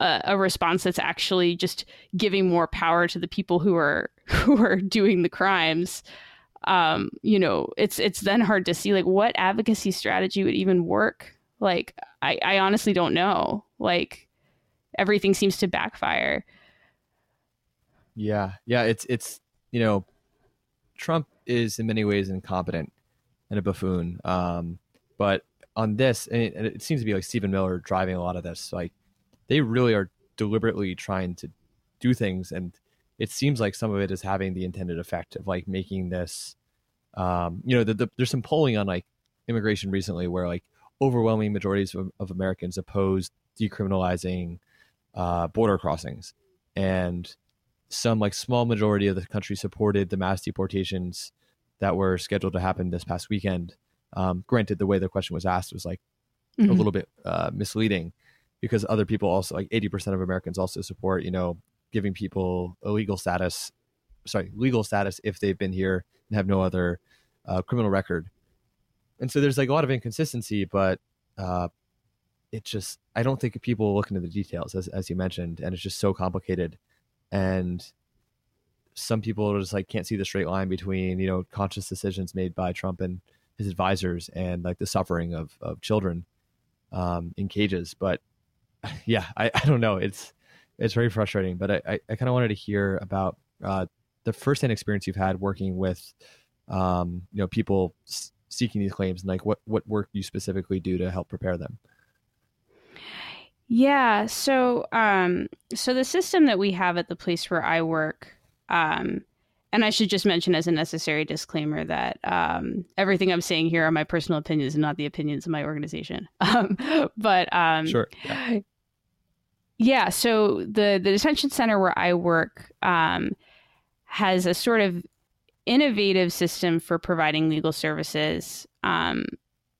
a, a, response that's actually just giving more power to the people who are who are doing the crimes. Um, you know it's it's then hard to see like what advocacy strategy would even work. Like i i honestly don't know. Like everything seems to backfire. Yeah. Yeah it's it's you know trump is in many ways incompetent and a buffoon. Um but on this and it, it seems to be like stephen miller driving a lot of this like they really are deliberately trying to do things and it seems like some of it is having the intended effect of like making this um, you know the, the, there's some polling on like immigration recently where like overwhelming majorities of, of americans oppose decriminalizing uh, border crossings. And some like small majority of the country supported the mass deportations that were scheduled to happen this past weekend um, granted the way the question was asked was like mm-hmm. a little bit uh, misleading because other people also like 80% of Americans also support, you know, giving people a legal status, sorry, legal status if they've been here and have no other uh, criminal record. And so there's like a lot of inconsistency, but uh, it just, I don't think people look into the details as, as you mentioned, and it's just so complicated. And some people just like can't see the straight line between, you know, conscious decisions made by Trump and his advisors and like the suffering of, of children um, in cages. But yeah, I, I don't know. It's it's very frustrating, but I, I, I kind of wanted to hear about uh, the firsthand experience you've had working with, um, you know, people s- seeking these claims and like what, what work you specifically do to help prepare them. Yeah. So, um, so the system that we have at the place where I work, um, and I should just mention as a necessary disclaimer that um, everything I'm saying here are my personal opinions and not the opinions of my organization. Um, but um, sure. Yeah. Yeah. So the the detention center where I work um, has a sort of innovative system for providing legal services um,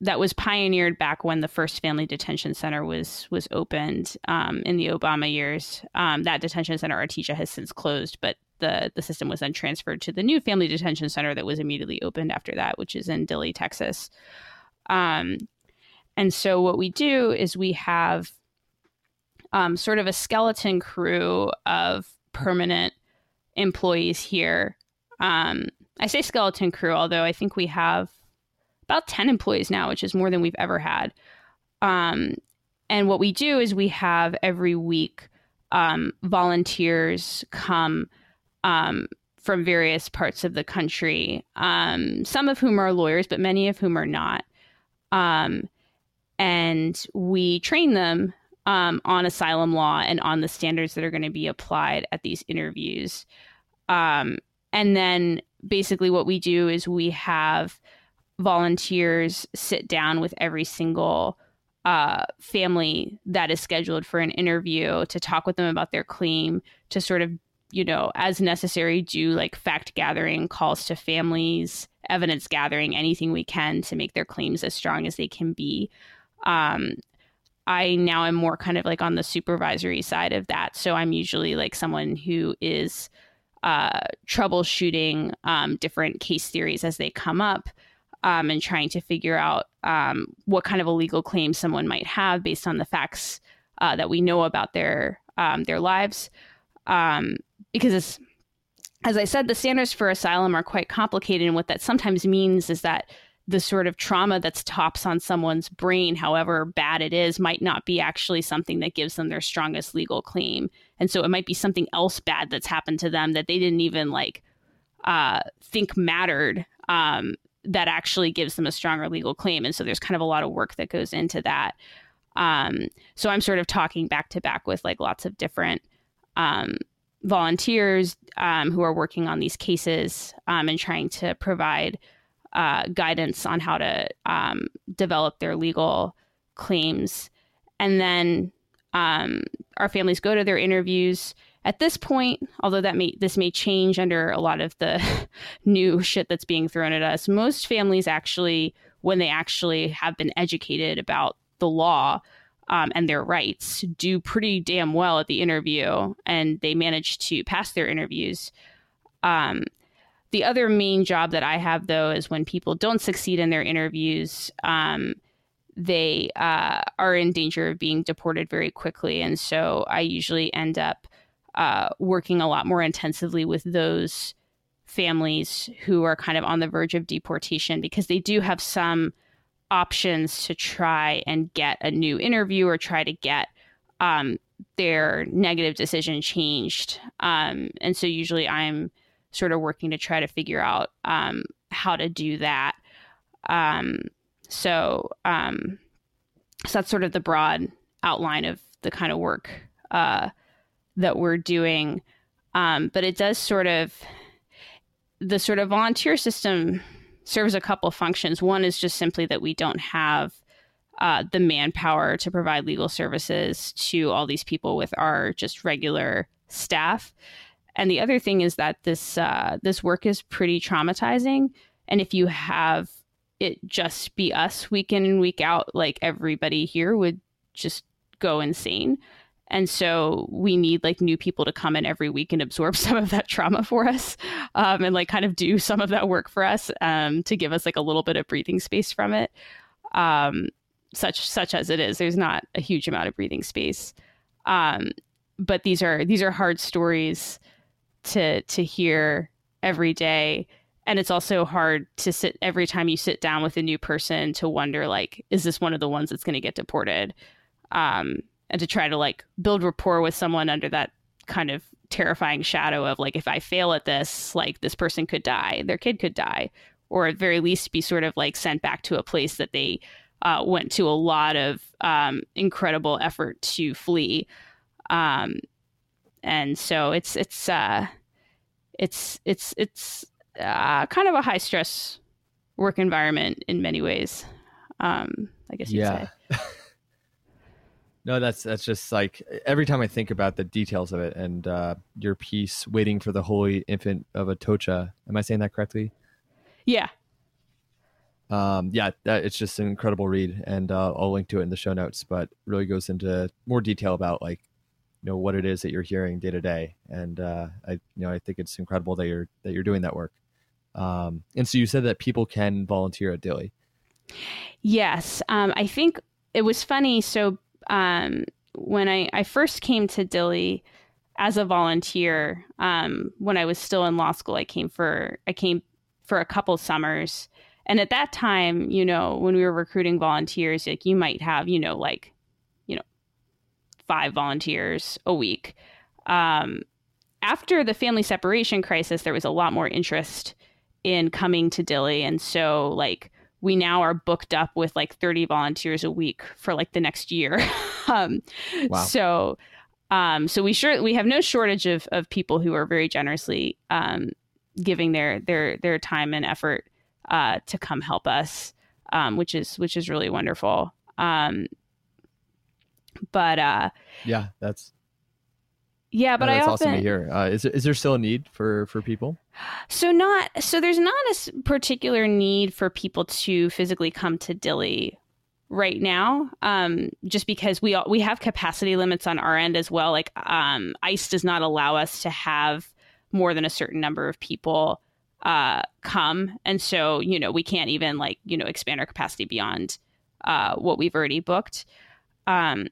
that was pioneered back when the first family detention center was was opened um, in the Obama years. Um, that detention center, Artesia, has since closed, but the the system was then transferred to the new family detention center that was immediately opened after that, which is in Dilley, Texas. Um, and so what we do is we have um, sort of a skeleton crew of permanent employees here. Um, I say skeleton crew, although I think we have about 10 employees now, which is more than we've ever had. Um, and what we do is we have every week um, volunteers come um, from various parts of the country, um, some of whom are lawyers, but many of whom are not. Um, and we train them um, on asylum law and on the standards that are going to be applied at these interviews. Um, and then basically, what we do is we have volunteers sit down with every single uh, family that is scheduled for an interview to talk with them about their claim, to sort of, you know, as necessary, do like fact gathering, calls to families, evidence gathering, anything we can to make their claims as strong as they can be. Um, I now am more kind of like on the supervisory side of that. So I'm usually like someone who is uh, troubleshooting um, different case theories as they come up um, and trying to figure out um, what kind of a legal claim someone might have based on the facts uh, that we know about their um, their lives. Um, because as I said, the standards for asylum are quite complicated, and what that sometimes means is that the sort of trauma that's tops on someone's brain, however bad it is, might not be actually something that gives them their strongest legal claim. And so it might be something else bad that's happened to them that they didn't even like uh, think mattered um, that actually gives them a stronger legal claim. And so there's kind of a lot of work that goes into that. Um, so I'm sort of talking back to back with like lots of different um, volunteers um, who are working on these cases um, and trying to provide uh, guidance on how to um, develop their legal claims. And then um, our families go to their interviews. At this point, although that may this may change under a lot of the new shit that's being thrown at us, most families actually, when they actually have been educated about the law um, and their rights, do pretty damn well at the interview, and they manage to pass their interviews. Um, the other main job that I have, though, is when people don't succeed in their interviews, um, they uh, are in danger of being deported very quickly. And so I usually end up uh, working a lot more intensively with those families who are kind of on the verge of deportation because they do have some options to try and get a new interview or try to get um, their negative decision changed. Um, and so usually I'm sort of working to try to figure out um, how to do that. Um, so, um, so that's sort of the broad outline of the kind of work uh, that we're doing. Um, but it does sort of the sort of volunteer system serves a couple functions. One is just simply that we don't have uh, the manpower to provide legal services to all these people with our just regular staff. And the other thing is that this uh, this work is pretty traumatizing. And if you have it just be us week in and week out, like everybody here would just go insane. And so we need like new people to come in every week and absorb some of that trauma for us um, and like kind of do some of that work for us um, to give us like a little bit of breathing space from it. Um, such such as it is, there's not a huge amount of breathing space. Um, but these are these are hard stories to to hear every day and it's also hard to sit every time you sit down with a new person to wonder like is this one of the ones that's going to get deported um, and to try to like build rapport with someone under that kind of terrifying shadow of like if i fail at this like this person could die their kid could die or at very least be sort of like sent back to a place that they uh, went to a lot of um, incredible effort to flee um, and so it's it's uh, it's it's it's uh, kind of a high stress work environment in many ways. Um, I guess you'd yeah. no, that's that's just like every time I think about the details of it and uh, your piece, waiting for the holy infant of Atocha. Am I saying that correctly? Yeah. Um, yeah, that, it's just an incredible read, and uh, I'll link to it in the show notes. But really goes into more detail about like you know what it is that you're hearing day to day and uh, i you know i think it's incredible that you're that you're doing that work um, and so you said that people can volunteer at Dilley. yes um, i think it was funny so um, when I, I first came to Dilley as a volunteer um, when i was still in law school i came for i came for a couple summers and at that time you know when we were recruiting volunteers like you might have you know like you know, five volunteers a week. Um, after the family separation crisis, there was a lot more interest in coming to Dilley. And so, like, we now are booked up with like 30 volunteers a week for like the next year. um, wow. So, um, so we sure we have no shortage of of people who are very generously um, giving their their their time and effort uh, to come help us, um, which is which is really wonderful. Um, but uh, yeah, that's yeah, but no, that's I often, awesome to hear. Uh, is is there still a need for for people? So not so there's not a particular need for people to physically come to Dilley right now, um, just because we all, we have capacity limits on our end as well. Like um, ICE does not allow us to have more than a certain number of people uh, come, and so you know we can't even like you know expand our capacity beyond uh, what we've already booked. Um,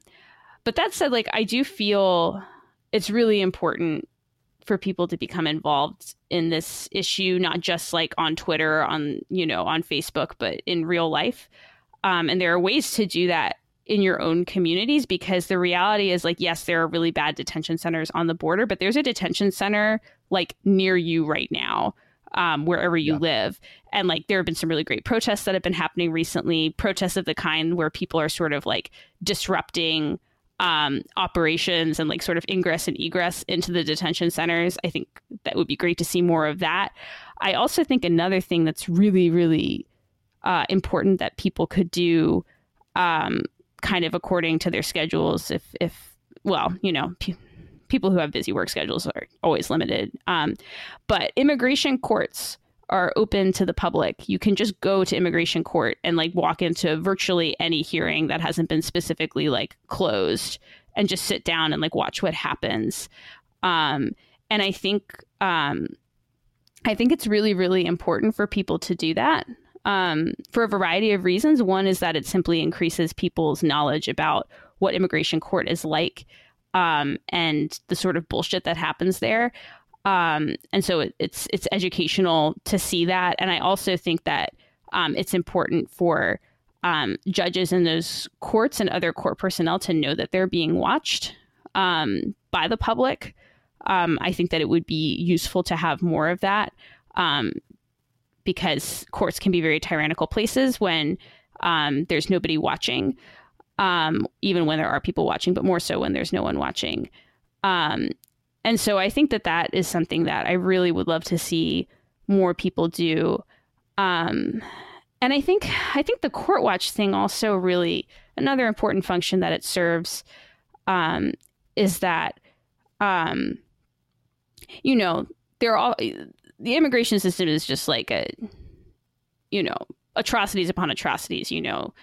but that said, like I do feel it's really important for people to become involved in this issue, not just like on Twitter, on you know, on Facebook, but in real life. Um, and there are ways to do that in your own communities because the reality is like yes there are really bad detention centers on the border but there's a detention center like near you right now um, wherever you yeah. live and like there have been some really great protests that have been happening recently protests of the kind where people are sort of like disrupting um, operations and like sort of ingress and egress into the detention centers. I think that would be great to see more of that. I also think another thing that's really, really uh, important that people could do, um, kind of according to their schedules, if, if well, you know, people who have busy work schedules are always limited. Um, but immigration courts are open to the public. You can just go to immigration court and like walk into virtually any hearing that hasn't been specifically like closed and just sit down and like watch what happens. Um, and I think um, I think it's really really important for people to do that um, for a variety of reasons. One is that it simply increases people's knowledge about what immigration court is like um, and the sort of bullshit that happens there. Um, and so it, it's it's educational to see that, and I also think that um, it's important for um, judges in those courts and other court personnel to know that they're being watched um, by the public. Um, I think that it would be useful to have more of that um, because courts can be very tyrannical places when there's nobody watching, even when there are people watching, but more so when there's no one watching. Um, and so I think that that is something that I really would love to see more people do. Um, and I think I think the court watch thing also really another important function that it serves um, is that um, you know there are all the immigration system is just like a you know atrocities upon atrocities. You know,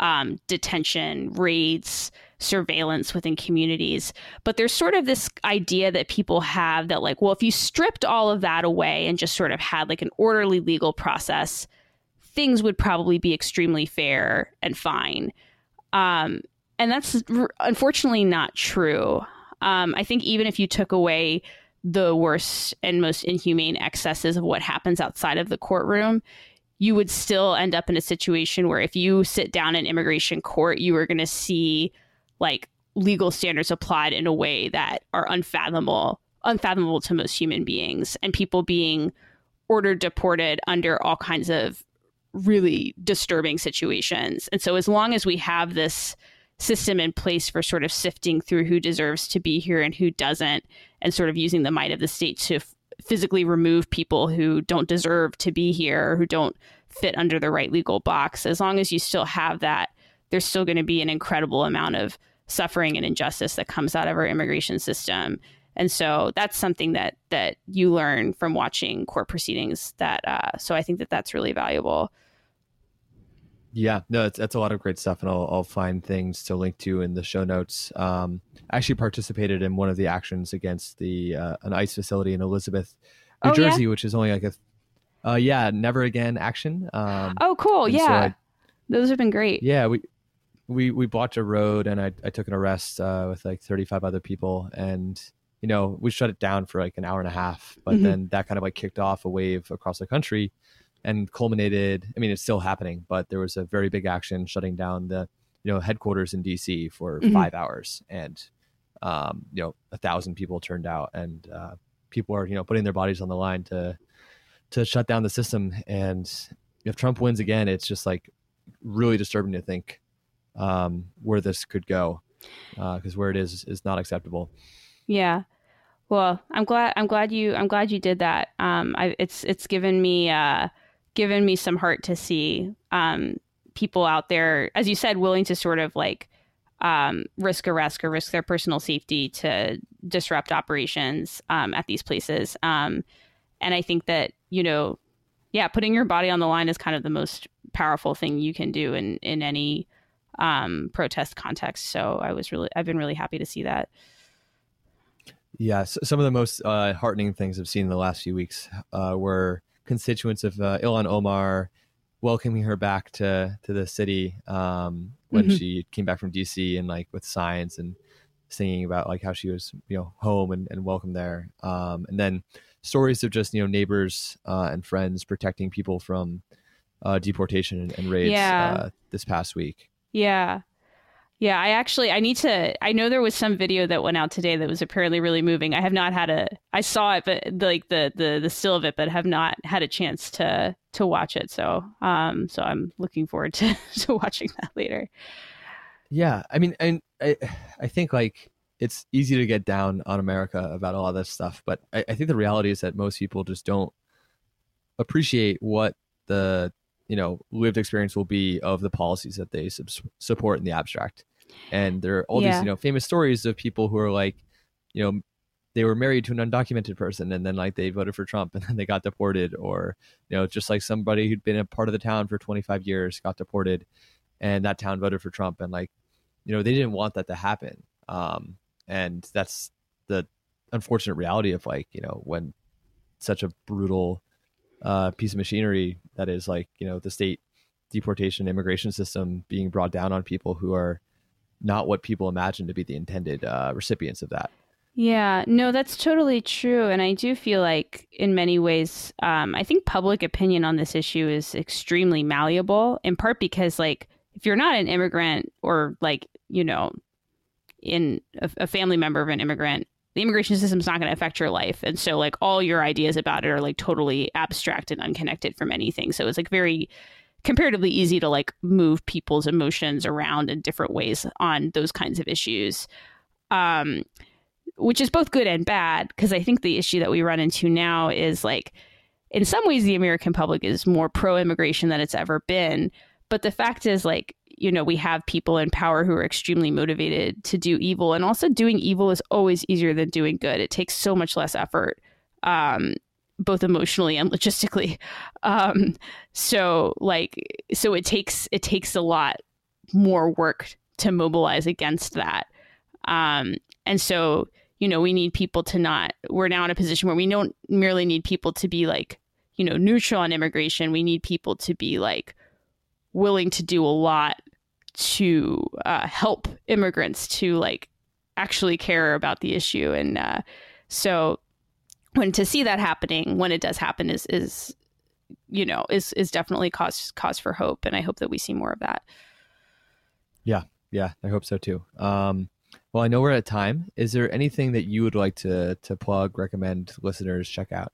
um, detention raids surveillance within communities. But there's sort of this idea that people have that, like, well, if you stripped all of that away and just sort of had like an orderly legal process, things would probably be extremely fair and fine. Um, and that's r- unfortunately not true. Um, I think even if you took away the worst and most inhumane excesses of what happens outside of the courtroom, you would still end up in a situation where if you sit down in immigration court, you are going to see like legal standards applied in a way that are unfathomable unfathomable to most human beings and people being ordered deported under all kinds of really disturbing situations. And so as long as we have this system in place for sort of sifting through who deserves to be here and who doesn't and sort of using the might of the state to f- physically remove people who don't deserve to be here or who don't fit under the right legal box as long as you still have that there's still going to be an incredible amount of suffering and injustice that comes out of our immigration system. And so that's something that that you learn from watching court proceedings. That uh, so I think that that's really valuable. Yeah, no, that's, that's a lot of great stuff, and I'll, I'll find things to link to in the show notes. Um, I actually participated in one of the actions against the uh, an ICE facility in Elizabeth, New oh, Jersey, yeah? which is only like a, uh, yeah, never again action. Um, oh, cool, yeah, so I, those have been great. Yeah, we we we blocked a road and I, I took an arrest uh, with like 35 other people and you know we shut it down for like an hour and a half but mm-hmm. then that kind of like kicked off a wave across the country and culminated i mean it's still happening but there was a very big action shutting down the you know headquarters in dc for mm-hmm. five hours and um, you know a thousand people turned out, and uh, people are you know putting their bodies on the line to to shut down the system. And if Trump wins again, it's just like really disturbing to think um, where this could go because uh, where it is is not acceptable. Yeah. Well, I'm glad. I'm glad you. I'm glad you did that. Um, I, it's it's given me uh, given me some heart to see um, people out there, as you said, willing to sort of like um, risk arrest or risk their personal safety to disrupt operations um, at these places. Um, and I think that you know, yeah, putting your body on the line is kind of the most powerful thing you can do in in any um, protest context. So I was really, I've been really happy to see that. Yeah, so some of the most uh, heartening things I've seen in the last few weeks uh, were constituents of uh, Ilhan Omar welcoming her back to to the city um, when mm-hmm. she came back from DC and like with signs and singing about like how she was you know home and, and welcome there um, and then stories of just you know neighbors uh, and friends protecting people from uh, deportation and, and raids yeah. uh, this past week yeah yeah, I actually I need to I know there was some video that went out today that was apparently really moving. I have not had a I saw it but like the the the still of it but have not had a chance to to watch it. So um so I'm looking forward to to watching that later. Yeah, I mean and I I think like it's easy to get down on America about a lot of this stuff, but I, I think the reality is that most people just don't appreciate what the you know lived experience will be of the policies that they sub- support in the abstract and there are all yeah. these you know famous stories of people who are like you know they were married to an undocumented person and then like they voted for Trump and then they got deported or you know just like somebody who'd been a part of the town for 25 years got deported and that town voted for Trump and like you know they didn't want that to happen um and that's the unfortunate reality of like you know when such a brutal uh piece of machinery that is like you know the state deportation immigration system being brought down on people who are not what people imagine to be the intended uh, recipients of that. Yeah, no, that's totally true. And I do feel like, in many ways, um, I think public opinion on this issue is extremely malleable, in part because, like, if you're not an immigrant or, like, you know, in a, a family member of an immigrant, the immigration system is not going to affect your life. And so, like, all your ideas about it are, like, totally abstract and unconnected from anything. So it's, like, very comparatively easy to like move people's emotions around in different ways on those kinds of issues. Um, which is both good and bad because I think the issue that we run into now is like, in some ways, the American public is more pro immigration than it's ever been. But the fact is, like, you know, we have people in power who are extremely motivated to do evil. And also, doing evil is always easier than doing good. It takes so much less effort. Um, both emotionally and logistically. Um, so like so it takes it takes a lot more work to mobilize against that. Um, and so you know we need people to not we're now in a position where we don't merely need people to be like you know neutral on immigration we need people to be like willing to do a lot to uh, help immigrants to like actually care about the issue. And uh, so when to see that happening when it does happen is is you know is is definitely cause cause for hope. And i hope that we see more of that. Yeah. Yeah i hope so too. Um well i know we're at time. Is there anything that you would like to to plug recommend listeners check out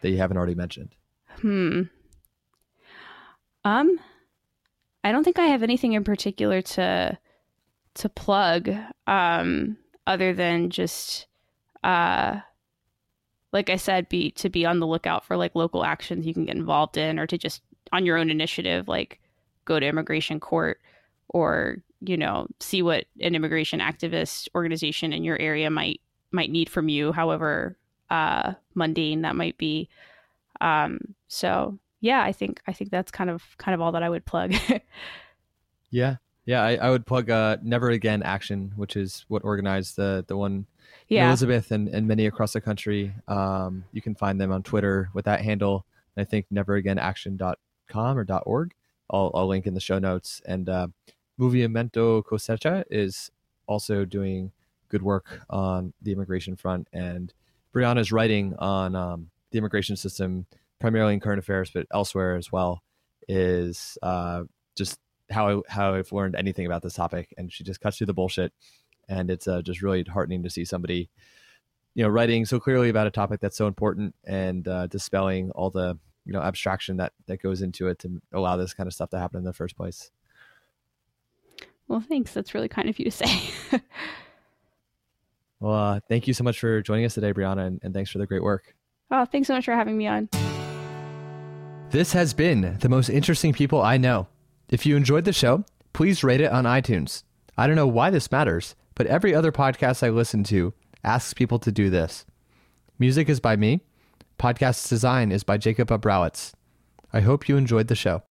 that you haven't already mentioned? Hmm. Um i don't think i have anything in particular to to plug um other than just uh like I said, be to be on the lookout for like local actions you can get involved in, or to just on your own initiative, like go to immigration court, or you know see what an immigration activist organization in your area might might need from you, however uh, mundane that might be. Um, so yeah, I think I think that's kind of kind of all that I would plug. yeah, yeah, I, I would plug uh, Never Again Action, which is what organized the the one yeah. Elizabeth and, and many across the country. Um, you can find them on Twitter with that handle. I think neveragainaction.com or .org. I'll, I'll link in the show notes. And uh, Movimiento Cosecha is also doing good work on the immigration front. And Brianna's writing on um, the immigration system, primarily in current affairs, but elsewhere as well, is uh, just how I, how I've learned anything about this topic. And she just cuts through the bullshit and it's uh, just really heartening to see somebody, you know, writing so clearly about a topic that's so important and uh, dispelling all the you know abstraction that that goes into it to allow this kind of stuff to happen in the first place. Well, thanks. That's really kind of you to say. well, uh, thank you so much for joining us today, Brianna, and, and thanks for the great work. Oh, thanks so much for having me on. This has been the most interesting people I know. If you enjoyed the show, please rate it on iTunes. I don't know why this matters, but every other podcast I listen to asks people to do this. Music is by me. Podcast design is by Jacob Abrowitz. I hope you enjoyed the show.